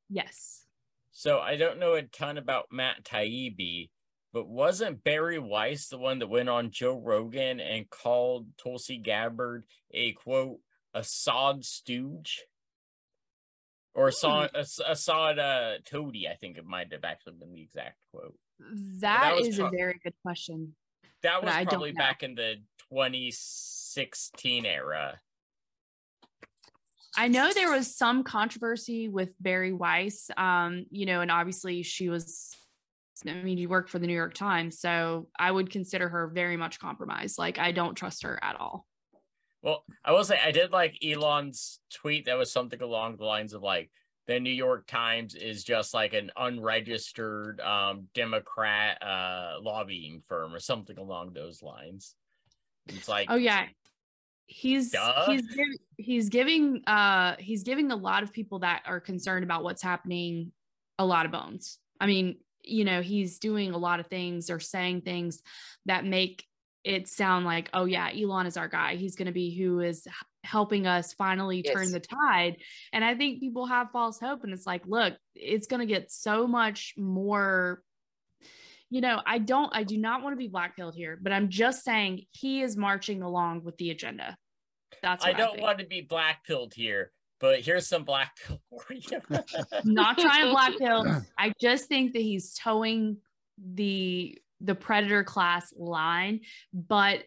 Yes. So I don't know a ton about Matt Taibbi, but wasn't Barry Weiss the one that went on Joe Rogan and called Tulsi Gabbard a quote Assad stooge? Or Assad, Ass- Assad uh, toady, I think it might have actually been the exact quote. that was is a very good question. That was probably back in the 2016 era. I know there was some controversy with Bari Weiss, um, you know, and obviously she was, I mean, you worked for the New York Times, so I would consider her very much compromised. Like, I don't trust her at all. Well, I will say I did like Elon's tweet that was something along the lines of like the New York Times is just like an unregistered um Democrat uh lobbying firm or something along those lines. It's like Oh yeah, he's Duh. he's he's giving uh he's giving a lot of people that are concerned about what's happening a lot of bones. I mean, you know, he's doing a lot of things or saying things that make it sound like, oh yeah, Elon is our guy. He's going to be who is helping us finally turn the tide. And I think people have false hope. And it's like, look, it's going to get so much more. You know, I don't, I do not want to be blackpilled here, but I'm just saying he is marching along with the agenda. That's I don't think. want to be black pilled here, but here's some black pill for you. not trying to blackpill. *laughs* I just think that he's toeing the the predator class line, but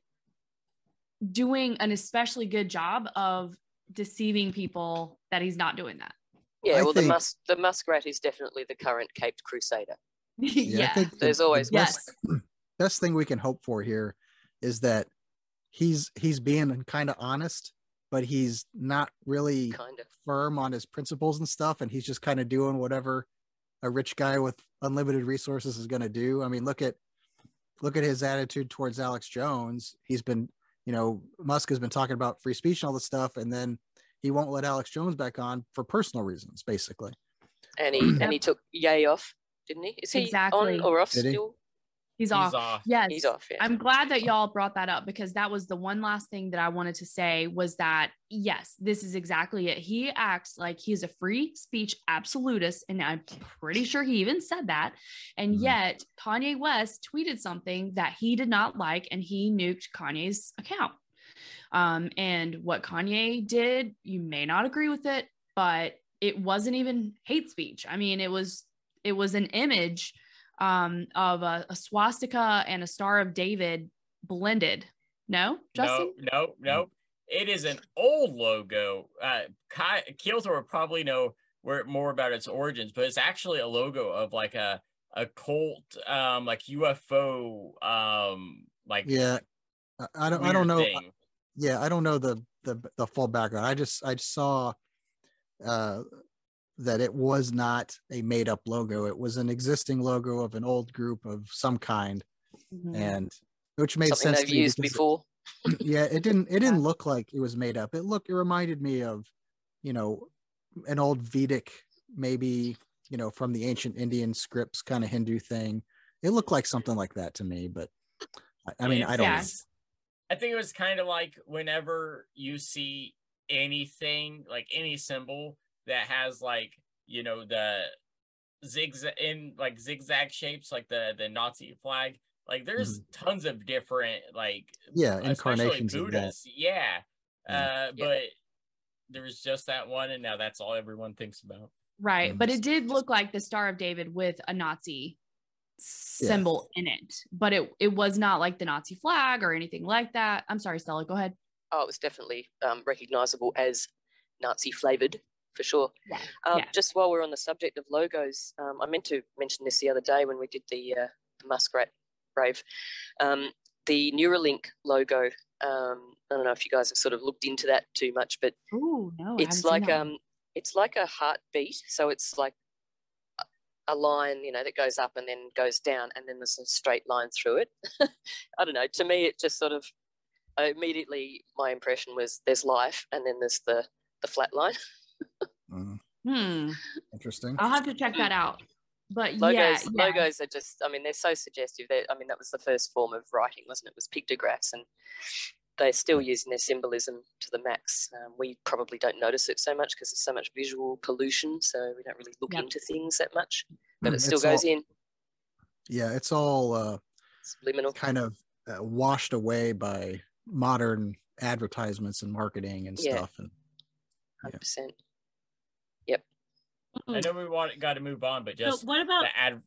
doing an especially good job of deceiving people that he's not doing that. Yeah, I well, think- the mus the muskrat is definitely the current caped crusader. *laughs* Yeah, yeah. think the- There's the always best, Yes. *clears throat* best thing we can hope for here is that he's he's being kind of honest, but he's not really Kind of. firm on his principles and stuff, and he's just kind of doing whatever a rich guy with unlimited resources is going to do. I mean, look at look at his attitude towards Alex Jones. He's been, you know, Musk has been talking about free speech and all this stuff, and then he won't let Alex Jones back on for personal reasons, basically. And he *clears throat* and he took Yay off, didn't he? Is he Exactly. on or off Did he? still? He's, He's off. off. Yes. He's off. Yeah. I'm glad that y'all brought that up because that was the one last thing that I wanted to say was that yes, this is exactly it. He acts like he's a free speech absolutist, and I'm pretty sure he even said that. And Mhm. yet, Kanye West tweeted something that he did not like, and he nuked Kanye's account. Um, and what Kanye did, you may not agree with it, but it wasn't even hate speech. I mean, it was it was an image um, of a, a swastika and a Star of David blended. No, Justin? No, no, no. It is an old logo. Uh, Ki- Keel Thor would probably know where more about its origins, but it's actually a logo of like a a cult, um, like UFO, um, like Yeah, I- I don't I don't know. thing. yeah i don't know the the the full background i just i just saw uh that it was not a made up logo it was an existing logo of an old group of some kind Mhm. and which made Something sense they've to me used because it- before. *clears throat* yeah it didn't it didn't Yeah. look like it was made up it looked it reminded me of you know an old vedic maybe you know from the ancient indian scripts kind of hindu thing it looked like something like that to me but i, I mean i don't know. It's- I think it was kind of like whenever you see anything, like any symbol that has like, you know, the zigzag in like zigzag shapes, like the the Nazi flag. Like there's tons of different like yeah especially incarnations of that Buddhists. Yeah. Yeah. Uh Yeah. but there was just that one and now that's all everyone thinks about. Right. But Mhm. it did look like the Star of David with a Nazi symbol in it, but it, it was not like the Nazi flag or anything like that. I'm sorry, Stella, go ahead. Oh, it was definitely um, recognizable as Nazi flavored for sure. Yeah, Um, yeah. Just while we're on the subject of logos, um, I meant to mention this the other day when we did the, uh, the Muskrat Brave. Um, the Neuralink logo. Um, I don't know if you guys have sort of looked into that too much, but Oh, no. it's like um, it's like a heartbeat. So it's like a- a line, you know, that goes up and then goes down, and then there's a straight line through it. *laughs* I don't know. To me, it just sort of immediately my impression was there's life, and then there's the the flat line. *laughs* Mm, Hmm. interesting I'll have to check that out. But Logos, yeah, yeah. logos are just. I mean, they're so suggestive. That I mean, that was the first form of writing, wasn't it? It was pictographs, and they're still using their symbolism to the max. Um, we probably don't notice it so much because there's so much visual pollution, so we don't really look Yep. into things that much. But it It's still goes all- in yeah it's all uh subliminal. kind of uh, washed away by modern advertisements and marketing and Yeah. stuff and Hundred percent. Yep. I know we want got to move on, but So just what about? the ad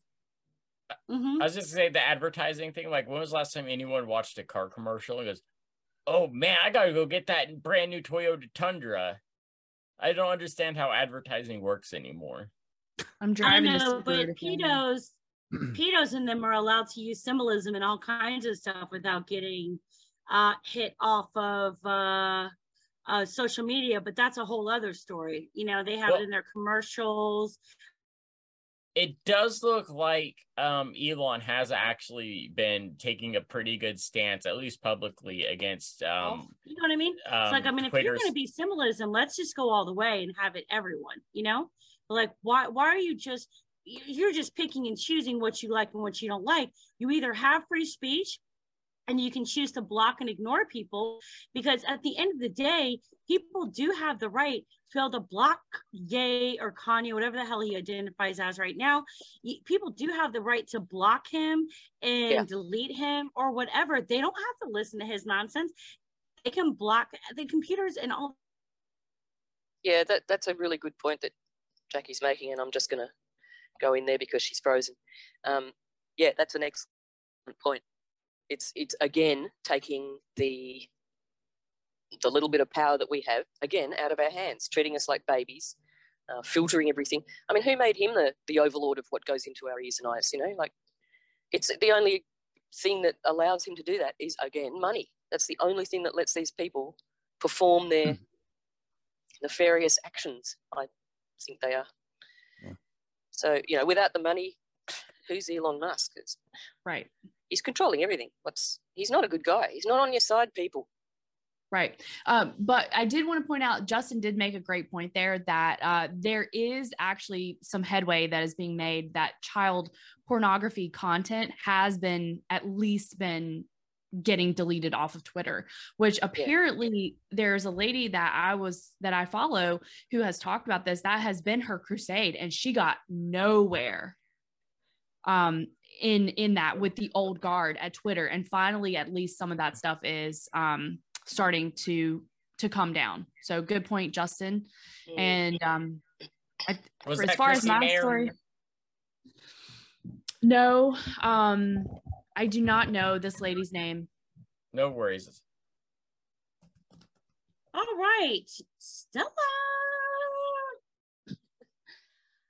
Mhm. I was just gonna say the advertising thing. Like, when was the last time anyone watched a car commercial and goes, "Oh man, I gotta go get that brand new Toyota Tundra." I don't understand how advertising works anymore. I'm I driving to know, but Super to film it. pedos, *clears throat* pedos and them are allowed to use symbolism and all kinds of stuff without getting uh, hit off of uh, uh, social media. But that's a whole other story. You know, they have Well- it in their commercials. It does look like um, Elon has actually been taking a pretty good stance, at least publicly, against um, you know what I mean? um, It's like, I mean, if you're going to be symbolism, let's just go all the way and have it everyone, you know? Like, why, why are you just, you're just picking and choosing what you like and what you don't like. You either have free speech and you can choose to block and ignore people because at the end of the day people do have the right to be able to block Ye or Kanye, whatever the hell he identifies as right now. People do have the right to block him and yeah. delete him or whatever. They don't have to listen to his nonsense. They can block the computers and all. Yeah, that, that's a really good point that Jackye's making, and I'm just going to go in there because she's frozen. Um, yeah, that's an excellent point. It's it's again taking the the little bit of power that we have again out of our hands, treating us like babies, uh, filtering everything. I mean, who made him the the overlord of what goes into our ears and eyes? You know, like it's the only thing that allows him to do that is again money. That's the only thing that lets these people perform their mm. nefarious actions. I think they are. Yeah. So you know, without the money, who's Elon Musk? It's, right. He's controlling everything. What's he's not a good guy. He's not on your side, people. Right. Um, but I did want to point out, Justin did make a great point there that uh, there is actually some headway that is being made that child pornography content has been at least been getting deleted off of Twitter, which apparently yeah. there's a lady that I was that I follow who has talked about this. That has been her crusade, and she got nowhere um in in that with the old guard at Twitter. And finally, at least some of that stuff is um starting to to come down. So good point, Justin. Mm. And um, I, for, as far Chrissy as my Mary? story, no, um, I do not know this lady's name. No worries. All right, Stella.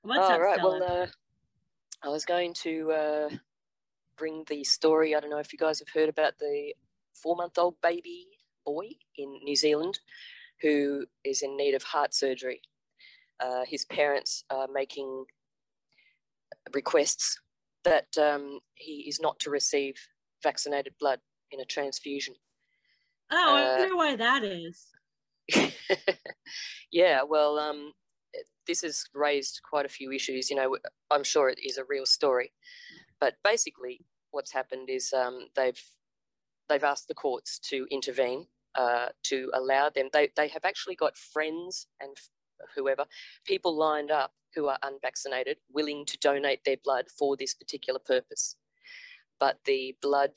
What's All up, right, Stella? Well, uh, I was going to uh, bring the story. I don't know if you guys have heard about the four-month-old baby boy in New Zealand who is in need of heart surgery. Uh, his parents are making requests that um, he is not to receive vaccinated blood in a transfusion. Oh, I uh, wonder why that is. *laughs* yeah, well, um, this has raised quite a few issues. You know, I'm sure it is a real story, but basically, what's happened is um, they've they've asked the courts to intervene uh, to allow them. They, they have actually got friends and whoever, people lined up who are unvaccinated, willing to donate their blood for this particular purpose. But the blood,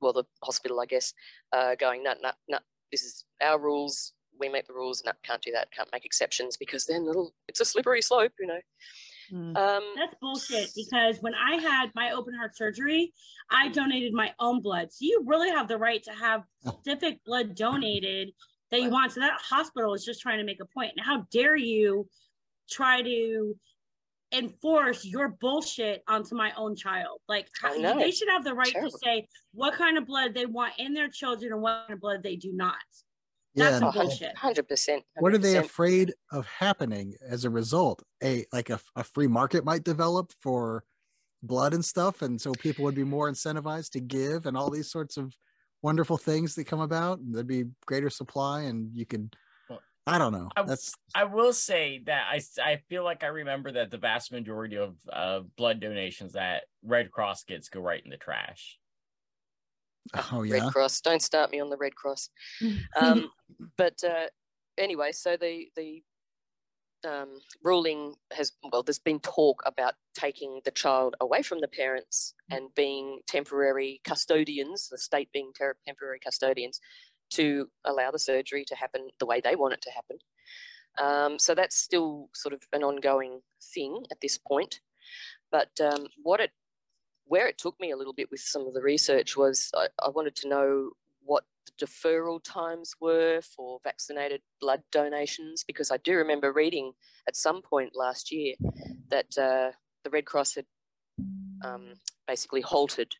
well, the hospital, I guess, uh, going, no, no, no, this is our rules. We make the rules. No, can't do that. Can't make exceptions because then it'll, it's a slippery slope, you know. Mm. Um, That's bullshit because when I had my open heart surgery, I donated my own blood. So you really have the right to have *laughs* specific blood donated that you want. So that hospital is just trying to make a point. And how dare you try to enforce your bullshit onto my own child? Like they should have the right Terrible. to say what kind of blood they want in their children and what kind of blood they do not. That's yeah, bullshit. Hundred percent. What are they afraid of happening as a result? A like a, a free market might develop for blood and stuff, and so people would be more incentivized to give, and all these sorts of wonderful things that come about. And there'd be greater supply, and you could. I don't know. I, That's. I will say that I I feel like I remember that the vast majority of uh, blood donations that Red Cross gets go right in the trash. Oh *laughs* yeah. Red Cross. Don't start me on the Red Cross. *laughs* um, but uh, anyway, so the the um, ruling has well, there's been talk about taking the child away from the parents and being temporary custodians, the state being ter- temporary custodians, to allow the surgery to happen the way they want it to happen. Um, so that's still sort of an ongoing thing at this point. But um, what it where it took me a little bit with some of the research was I, I wanted to know what the deferral times were for vaccinated blood donations because I do remember reading at some point last year that uh, the Red Cross had um, basically halted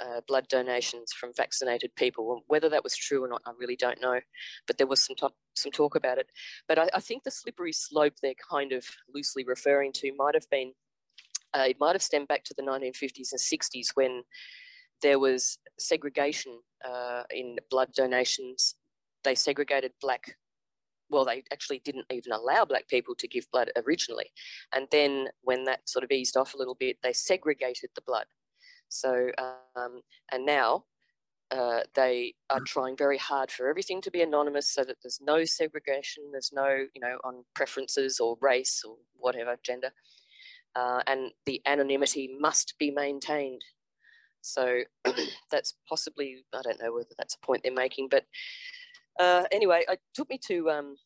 uh, blood donations from vaccinated people. Whether that was true or not, I really don't know. But there was some talk, some talk about it. But I, I think the slippery slope they're kind of loosely referring to might have been uh, it might have stemmed back to the 1950s and 60s when there was segregation uh, in blood donations. They segregated black, well, they actually didn't even allow black people to give blood originally. And then when that sort of eased off a little bit, they segregated the blood. So, um, and now uh, they are trying very hard for everything to be anonymous so that there's no segregation, there's no, you know, on preferences or race or whatever, gender. Uh, and the anonymity must be maintained. So *clears throat* that's possibly, I don't know whether that's a point they're making, but uh, anyway, it took me to, um,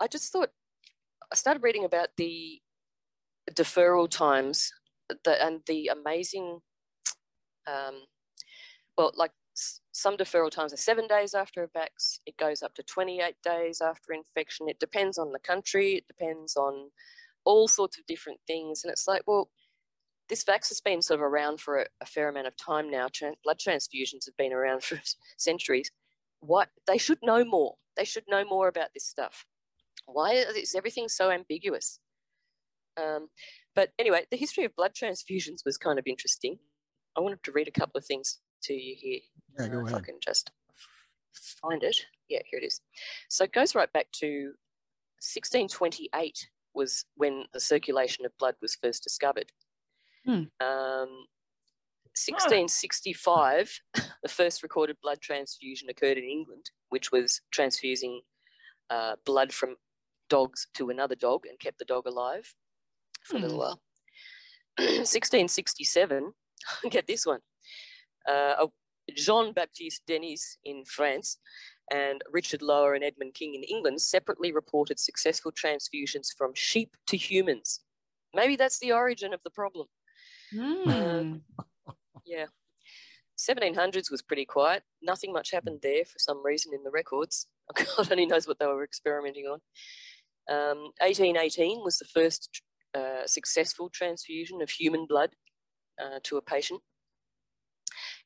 I just thought, I started reading about the deferral times and the amazing, um, well, like some deferral times are seven days after a vax. It goes up to 28 days after infection. It depends on the country. It depends on all sorts of different things. And it's like, well, this vax has been sort of around for a, a fair amount of time now. blood transfusions have been around *laughs* for centuries. What they should know more. They should know more about this stuff. Why is everything so ambiguous? Um, but anyway, the history of blood transfusions was kind of interesting. I wanted to read a couple of things to you here. Yeah, go uh, ahead. If I can just find it. Yeah, here it is. So it goes right back to 1628 was when the circulation of blood was first discovered. Hmm. Um, 1665, the first recorded blood transfusion occurred in England, which was transfusing uh, blood from dogs to another dog and kept the dog alive for a little Hmm. while. *clears throat* 1667, *laughs* get this one. Uh, Jean Baptiste Denis in France and Richard Lower and Edmund King in England separately reported successful transfusions from sheep to humans. Maybe that's the origin of the problem. Hmm. Yeah. 1700s was pretty quiet. Nothing much happened there for some reason in the records. *laughs* God only knows what they were experimenting on. Um, 1818 was the first uh, successful transfusion of human blood uh, to a patient.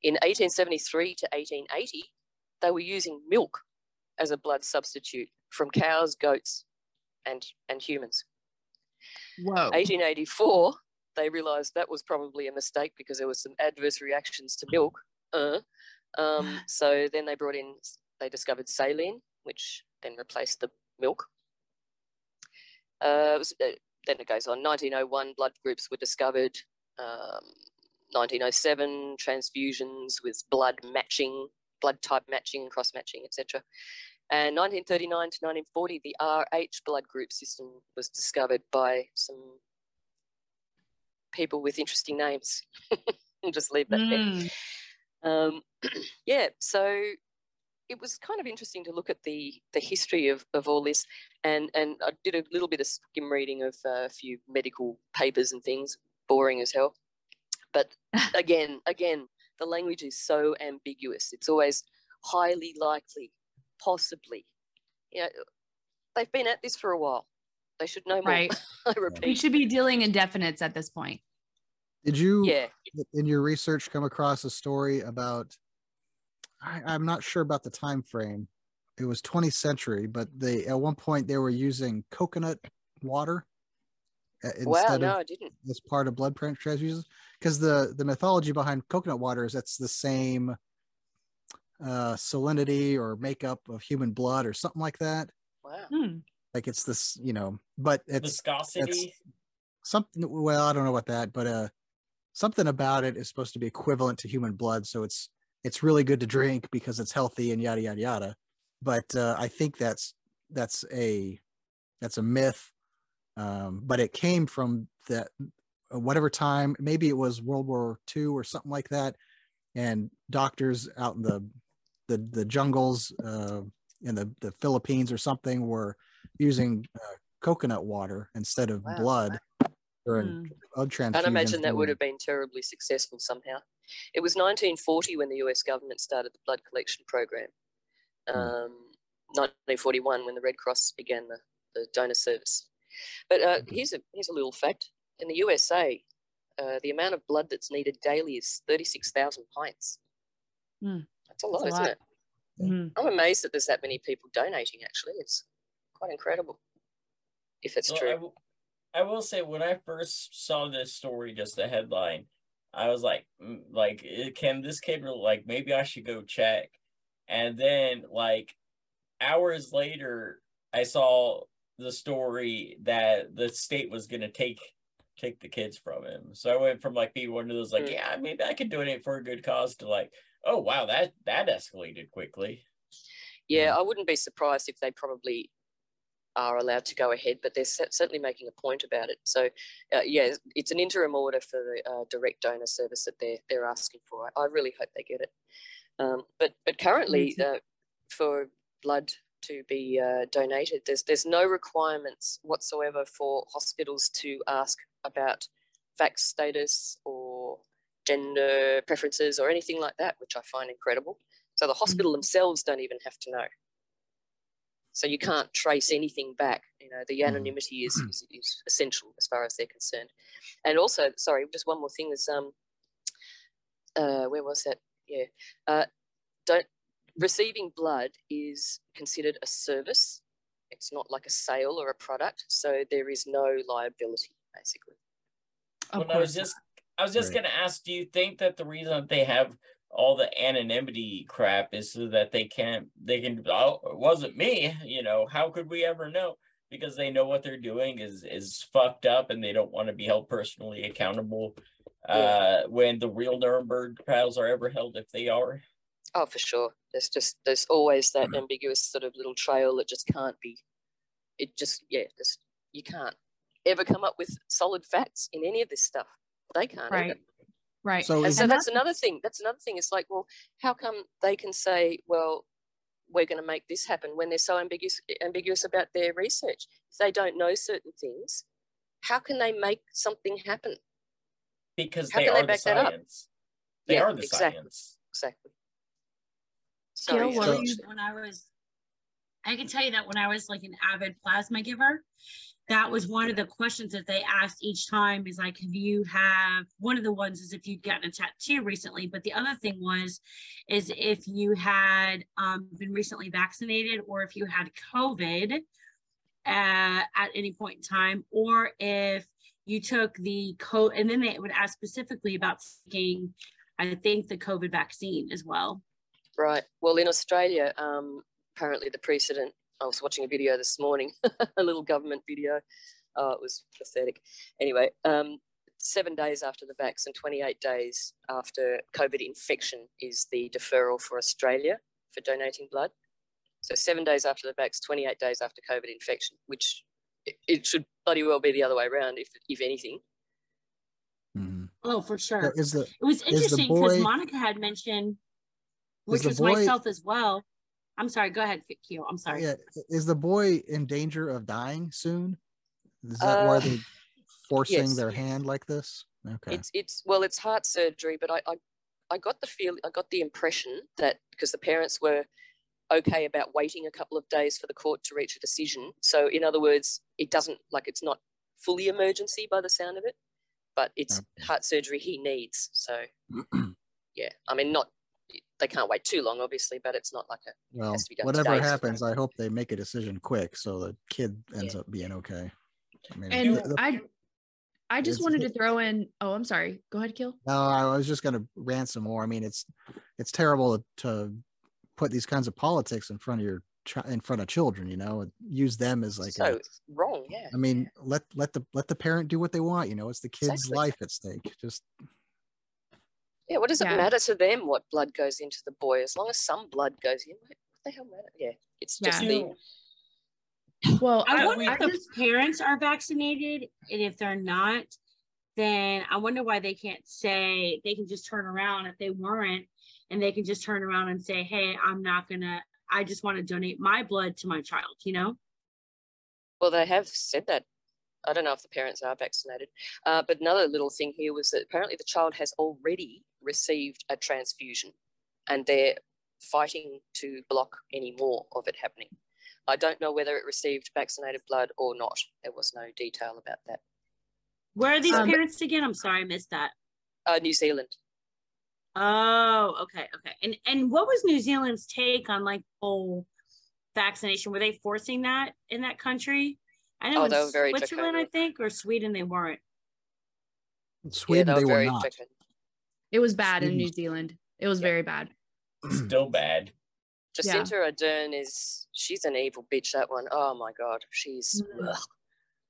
In 1873 to 1880, they were using milk as a blood substitute from cows, goats, and, and humans. Whoa. 1884, they realized that was probably a mistake because there was some adverse reactions to milk. Uh, um, *sighs* so then they brought in, they discovered saline, which then replaced the milk. Uh, it was, uh, then it goes on. 1901, blood groups were discovered. Um, 1907, transfusions with blood matching, blood type matching, cross matching, etc. And 1939 to 1940, the RH blood group system was discovered by some people with interesting names. *laughs* Just leave that there. Mm. Um, *clears throat* yeah, so it was kind of interesting to look at the the history of, of all this, and and I did a little bit of skim reading of uh, a few medical papers and things, boring as hell. But *laughs* again, again, the language is so ambiguous. It's always highly likely, possibly. You know, they've been at this for a while. They should know more. Right. *laughs* I We should be dealing in definites at this point. Did you, Yeah. in your research, come across a story about? I, I'm not sure about the time frame. It was 20th century, but they at one point they were using coconut water uh, Wow. instead No, of I didn't. as part of blood tran- transfusions because the the mythology behind coconut water is that's the same uh salinity or makeup of human blood or something like that Wow. Hmm. like it's this you know but it's Viscosity. something well i don't know about that but uh something about it is supposed to be equivalent to human blood so it's it's really good to drink because it's healthy and yada yada yada but uh, i think that's that's a that's a myth um but it came from that uh, whatever time maybe it was world war ii or something like that and doctors out in the the, the jungles uh in the, the philippines or something were using uh, coconut water instead of Wow. blood during blood transfusion. Can't imagine that would have been terribly successful somehow. It was 1940 when the US government started the blood collection program. Hmm. Um, 1941 when the Red Cross began the, the donor service. But uh, Mhm. here's a here's a little fact: in the USA, uh, the amount of blood that's needed daily is 36,000 pints. Hmm. That's a lot, That's a isn't lot. it? Mhm. I'm amazed that there's that many people donating. Actually, it's quite incredible. If it's So I, true. w- I will say when I first saw this story, just the headline, I was like, mm, like, eh, can this cable like maybe I should go check, and then like hours later, I saw the story that the state was going to take take the kids from him. So I went from like being one of those like, Mm. yeah, maybe I could donate for a good cause to like, oh wow, that that escalated quickly. Yeah, I wouldn't be surprised if they probably are allowed to go ahead, but they're certainly making a point about it. So, uh, yeah, it's an interim order for the uh, direct donor service that they're they're asking for. I, I really hope they get it. Um, but but currently, uh, for blood to be uh, donated, there's there's no requirements whatsoever for hospitals to ask about vax status or gender preferences or anything like that, which I find incredible. So the hospital themselves don't even have to know. So you can't trace anything back. You know, the Mhm. anonymity is, *clears throat* is, is essential as far as they're concerned. And also, sorry, just one more thing is um, uh, where was that? Yeah, uh, don't receiving blood is considered a service. It's not like a sale or a product, so there is no liability basically. Of Well, I was just I was just Right. gonna ask, do you think that the reason that they have all the anonymity crap is so that they can't they can oh it wasn't me, you know, how could we ever know? Because they know what they're doing is is fucked up and they don't want to be held personally accountable uh when the real Nuremberg trials are ever held if they are. Oh, for sure. There's just there's always that mm. ambiguous sort of little trail that just can't be. It just yeah, just you can't ever come up with solid facts in any of this stuff. They can't. either. Right. Right. So And so And that's another thing. That's another thing. It's like, well, how come they can say, well, we're going to make this happen when they're so ambiguous ambiguous about their research? If they don't know certain things, how can they make something happen? Because How they can they are the back that up? science. They Yeah, are the exactly. science. Exactly. Gil, Sorry, what So- are when I was, I can tell you that when I was like an avid plasma giver, that was one of the questions that they asked each time is like, have you have, one of the ones is if you'd gotten a tattoo recently, but the other thing was, is if you had um, been recently vaccinated or if you had COVID uh, at any point in time, or if you took the code, and then they would ask specifically about taking, I think, the COVID vaccine as well. Right. Well, in Australia, um, apparently the precedent, I was watching a video this morning, *laughs* a little government video. Oh, it was pathetic. Anyway, um, seven days after the vaccine, 28 days after COVID infection is the deferral for Australia for donating blood. So seven days after the vax, 28 days after COVID infection, which it, it should bloody well be the other way around, if, if anything. Mhm. Oh, for sure. is the It was interesting because Monica had mentioned, which the was boy- myself as well. I'm sorry. Go ahead, Keel. I'm sorry. yeah is the boy in danger of dying soon? Is that why Uh, they're forcing yes. their hand like this? Okay. It's it's well, it's heart surgery, but I, I I got the feel, I got the impression that because the parents were okay about waiting a couple of days for the court to reach a decision. So in other words, it doesn't like it's not fully emergency by the sound of it, but it's Okay. heart surgery he needs. So *clears throat* yeah, I mean not they can't wait too long, obviously, but it's not like a well, has to be done whatever today, so- happens, I hope they make a decision quick so the kid ends up being okay. I mean, And the- the- I, I just wanted to throw in. Oh, I'm sorry. Go ahead, Keel. No, I was just gonna rant some more. I mean, it's it's terrible to put these kinds of politics in front of your chi- in front of children. You know, and use them as like. so a, wrong, yeah. I mean, let let the let the parent do what they want. You know, it's the kid's Exactly. life at stake. Just Yeah, what does it matter to them what blood goes into the boy? As long as some blood goes in, what the hell matter? Yeah, it's just Yeah. the Well, I I, wonder I if the parents are vaccinated, and if they're not, then I wonder why they can't say they can just turn around if they weren't, and they can just turn around and say, "Hey, I'm not gonna. I just want to donate my blood to my child." You know? Well, they have said that. I don't know if the parents are vaccinated. Uh, but another little thing here was that apparently the child has already received a transfusion and they're fighting to block any more of it happening. I don't know whether it received vaccinated blood or not. There was no detail about that. Where are these Um, parents again? I'm sorry, I missed that. Uh, New Zealand. Oh, okay, okay. And and what was New Zealand's take on like whole vaccination? Were they forcing that in that country? I know Oh, in they were very Switzerland, I think, or Sweden, they weren't. Sweden, yeah, they, they were were not. draconian. It was bad in New Zealand. It was Yeah. very bad. Still bad. Jacinda Ardern is she's an evil bitch. That one. Oh my god, she's. Mm. ugh.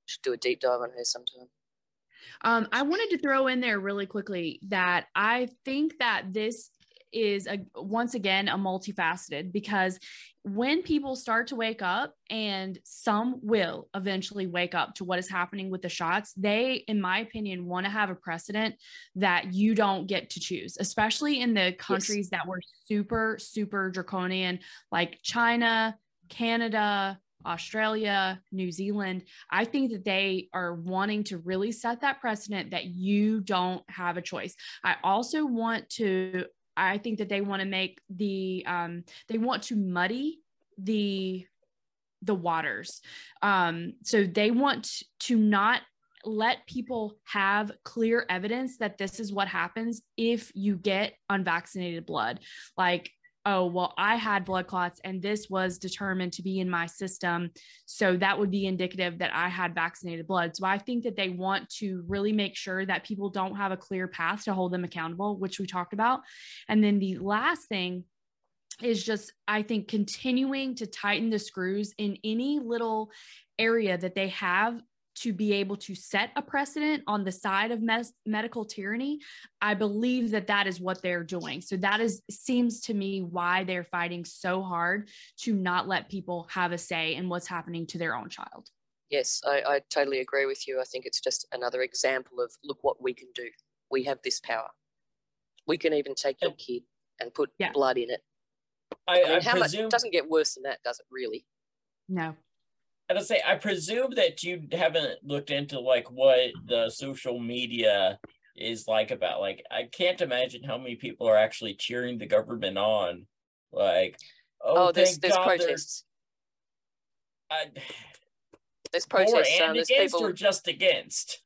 Should do a deep dive on her sometime. Um, I wanted to throw in there really quickly that I think that this is a once again a multifaceted because when people start to wake up and some will eventually wake up to what is happening with the shots they in my opinion want to have a precedent that you don't get to choose especially in the countries yes. that were super super draconian like china canada Australia, New Zealand, I think that they are wanting to really set that precedent that you don't have a choice. I also want to, I think that they want to make the, um, they want to muddy the, the waters. Um, so they want to not let people have clear evidence that this is what happens if you get unvaccinated blood. Like oh, well, I had blood clots and this was determined to be in my system. So that would be indicative that I had vaccinated blood. So I think that they want to really make sure that people don't have a clear path to hold them accountable, which we talked about. And then the last thing is just, I think, continuing to tighten the screws in any little area that they have to be able to set a precedent on the side of mes- medical tyranny i believe that that is what they're doing. So that is seems to me why they're fighting so hard to not let people have a say in what's happening to their own child. Yes i, I totally agree with you. I think it's just another example of look what we can do. We have this power. We can even take your kid and put yeah. blood in it. I, I mean, how presume... much doesn't get worse than that does it really? No and I say, I presume that you haven't looked into like what the social media is like about. Like, I can't imagine how many people are actually cheering the government on. Like, oh, oh there's, there's God, protests. There's, I, there's protests. and um, there's against people... or just against.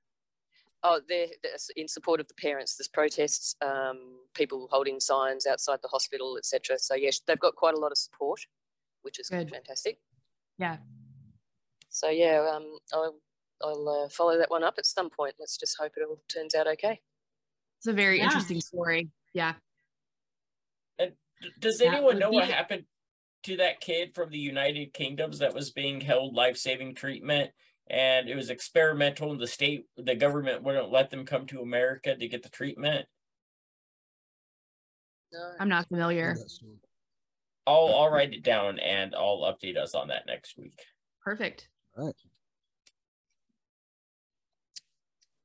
Oh, they're, they're, in support of the parents. There's protests, um, people holding signs outside the hospital, etc. So yes, they've got quite a lot of support, which is Good. fantastic. Yeah so yeah, um, I'll I'll uh, follow that one up at some point. Let's just hope it all turns out okay. It's a very yeah. interesting story. Yeah. And does anyone know be- what happened to that kid from the United Kingdoms that was being held life saving treatment? And it was experimental, and the state, the government wouldn't let them come to America to get the treatment. No. I'm not familiar. I'll I'll write it down and I'll update us on that next week. Perfect. All right.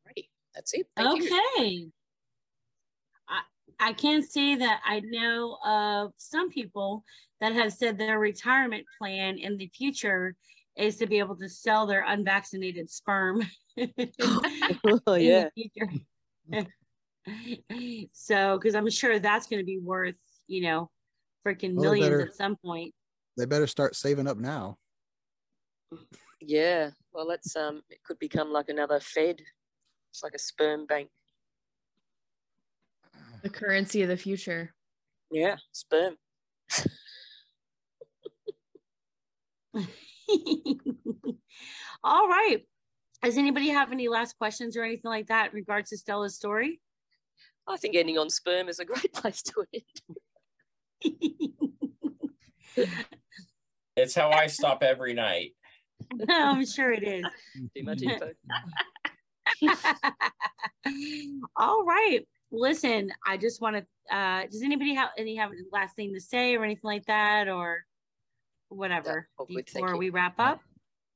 Right. That's it. Thank okay. You. I, I can say that I know of some people that have said their retirement plan in the future is to be able to sell their unvaccinated sperm. *laughs* *laughs* oh, yeah. *laughs* so, because I'm sure that's going to be worth, you know, freaking well, millions better, at some point. They better start saving up now. Yeah, well, that's um, it could become like another Fed. It's like a sperm bank. The currency of the future. Yeah, sperm. *laughs* *laughs* All right. Does anybody have any last questions or anything like that in regards to Stella's story? I think ending on sperm is a great *laughs* place to end. it's how I stop every night. *laughs* I'm sure it is. Too much info. All right. Listen, I just want to. Uh, does anybody have any have last thing to say or anything like that or whatever yeah, before we wrap up?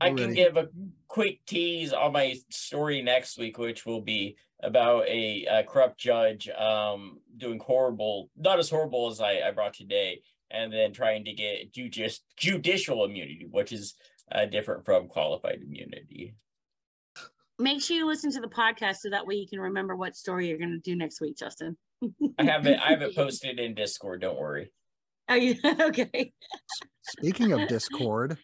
I can give a quick tease on my story next week, which will be about a, a corrupt judge um, doing horrible, not as horrible as I, I brought today, and then trying to get judici- judicial immunity, which is uh, different from qualified immunity. Make sure you listen to the podcast so that way you can remember what story you're going to do next week, Justin. I have it. I have it *laughs* posted in Discord. Don't worry. Are you *laughs* okay? Speaking of Discord,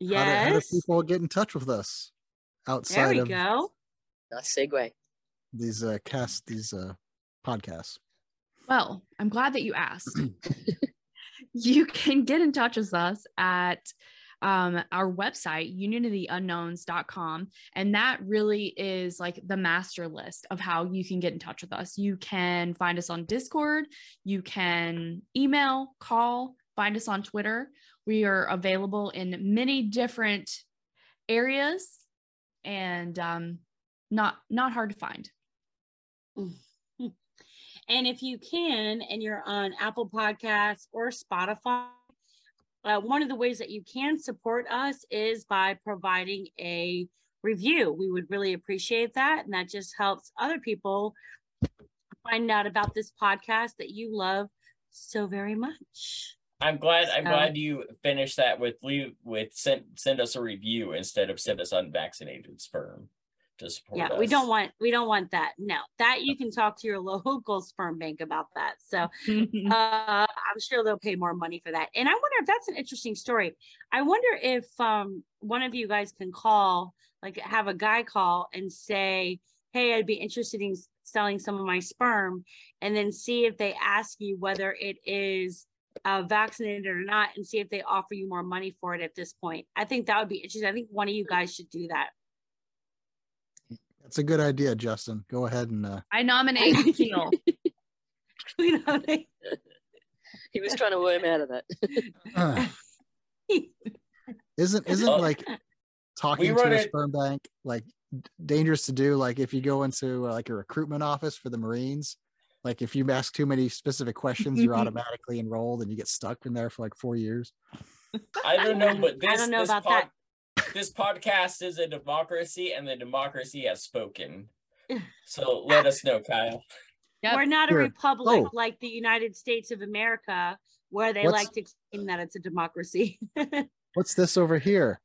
yes, how do, how do people get in touch with us outside? There we of go. Nice segue. These uh, cast these uh, podcasts. Well, I'm glad that you asked. *clears throat* you can get in touch with us at um, our website, unionoftheunknowns.com. And that really is like the master list of how you can get in touch with us. You can find us on Discord, you can email, call, find us on Twitter. We are available in many different areas. And um, not not hard to find. And if you can, and you're on Apple Podcasts or Spotify, uh, one of the ways that you can support us is by providing a review. We would really appreciate that. And that just helps other people find out about this podcast that you love so very much. I'm glad. I'm glad you finished that with leave with send send us a review instead of send us unvaccinated sperm to support. Yeah, we don't want we don't want that. No, that you can talk to your *laughs* local sperm bank about that. So *laughs* uh, I'm sure they'll pay more money for that. And I wonder if that's an interesting story. I wonder if um, one of you guys can call, like have a guy call and say, hey, I'd be interested in selling some of my sperm, and then see if they ask you whether it is uh, vaccinated or not, and see if they offer you more money for it at this point. I think that would be interesting. I think one of you guys should do that. That's a good idea, Justin. Go ahead and uh, I nominate Keel. You know, they- He was trying to worm out of that. *laughs* isn't isn't Oh. like talking run to a it- sperm bank like dangerous to do? Like if you go into uh, like a recruitment office for the Marines, like if you ask too many specific questions, you're *laughs* automatically enrolled and you get stuck in there for like four years. I don't know, but *laughs* this I don't know this about pod- that. This podcast is a democracy, and the democracy has spoken. *laughs* So let us know, Kyle. Yep. We're not a Here. republic Oh. like the United States of America, where they What's- like to claim that it's a democracy. *laughs* What's this over here?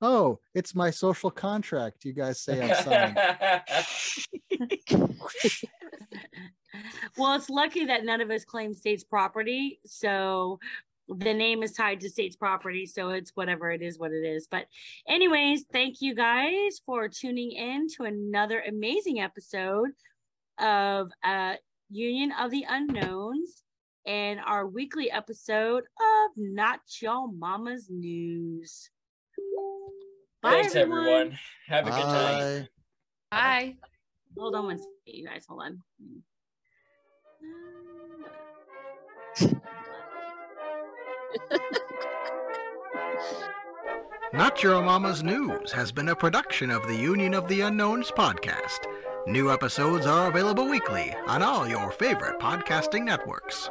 Oh, it's my social contract. You guys say I'm signed. *laughs* well, it's lucky that none of us claim states property. So the name is tied to states property. So it's whatever it is, what it is. But, anyways, thank you guys for tuning in to another amazing episode of uh, Union of the Unknowns and our weekly episode of Not Your Mama's News. Bye, Thanks, everyone. Have a good night. Bye. Bye. Hold on one second, you guys. Hold on. *laughs* Not Your Mama's News has been a production of the Union of the Unknowns podcast. New episodes are available weekly on all your favorite podcasting networks.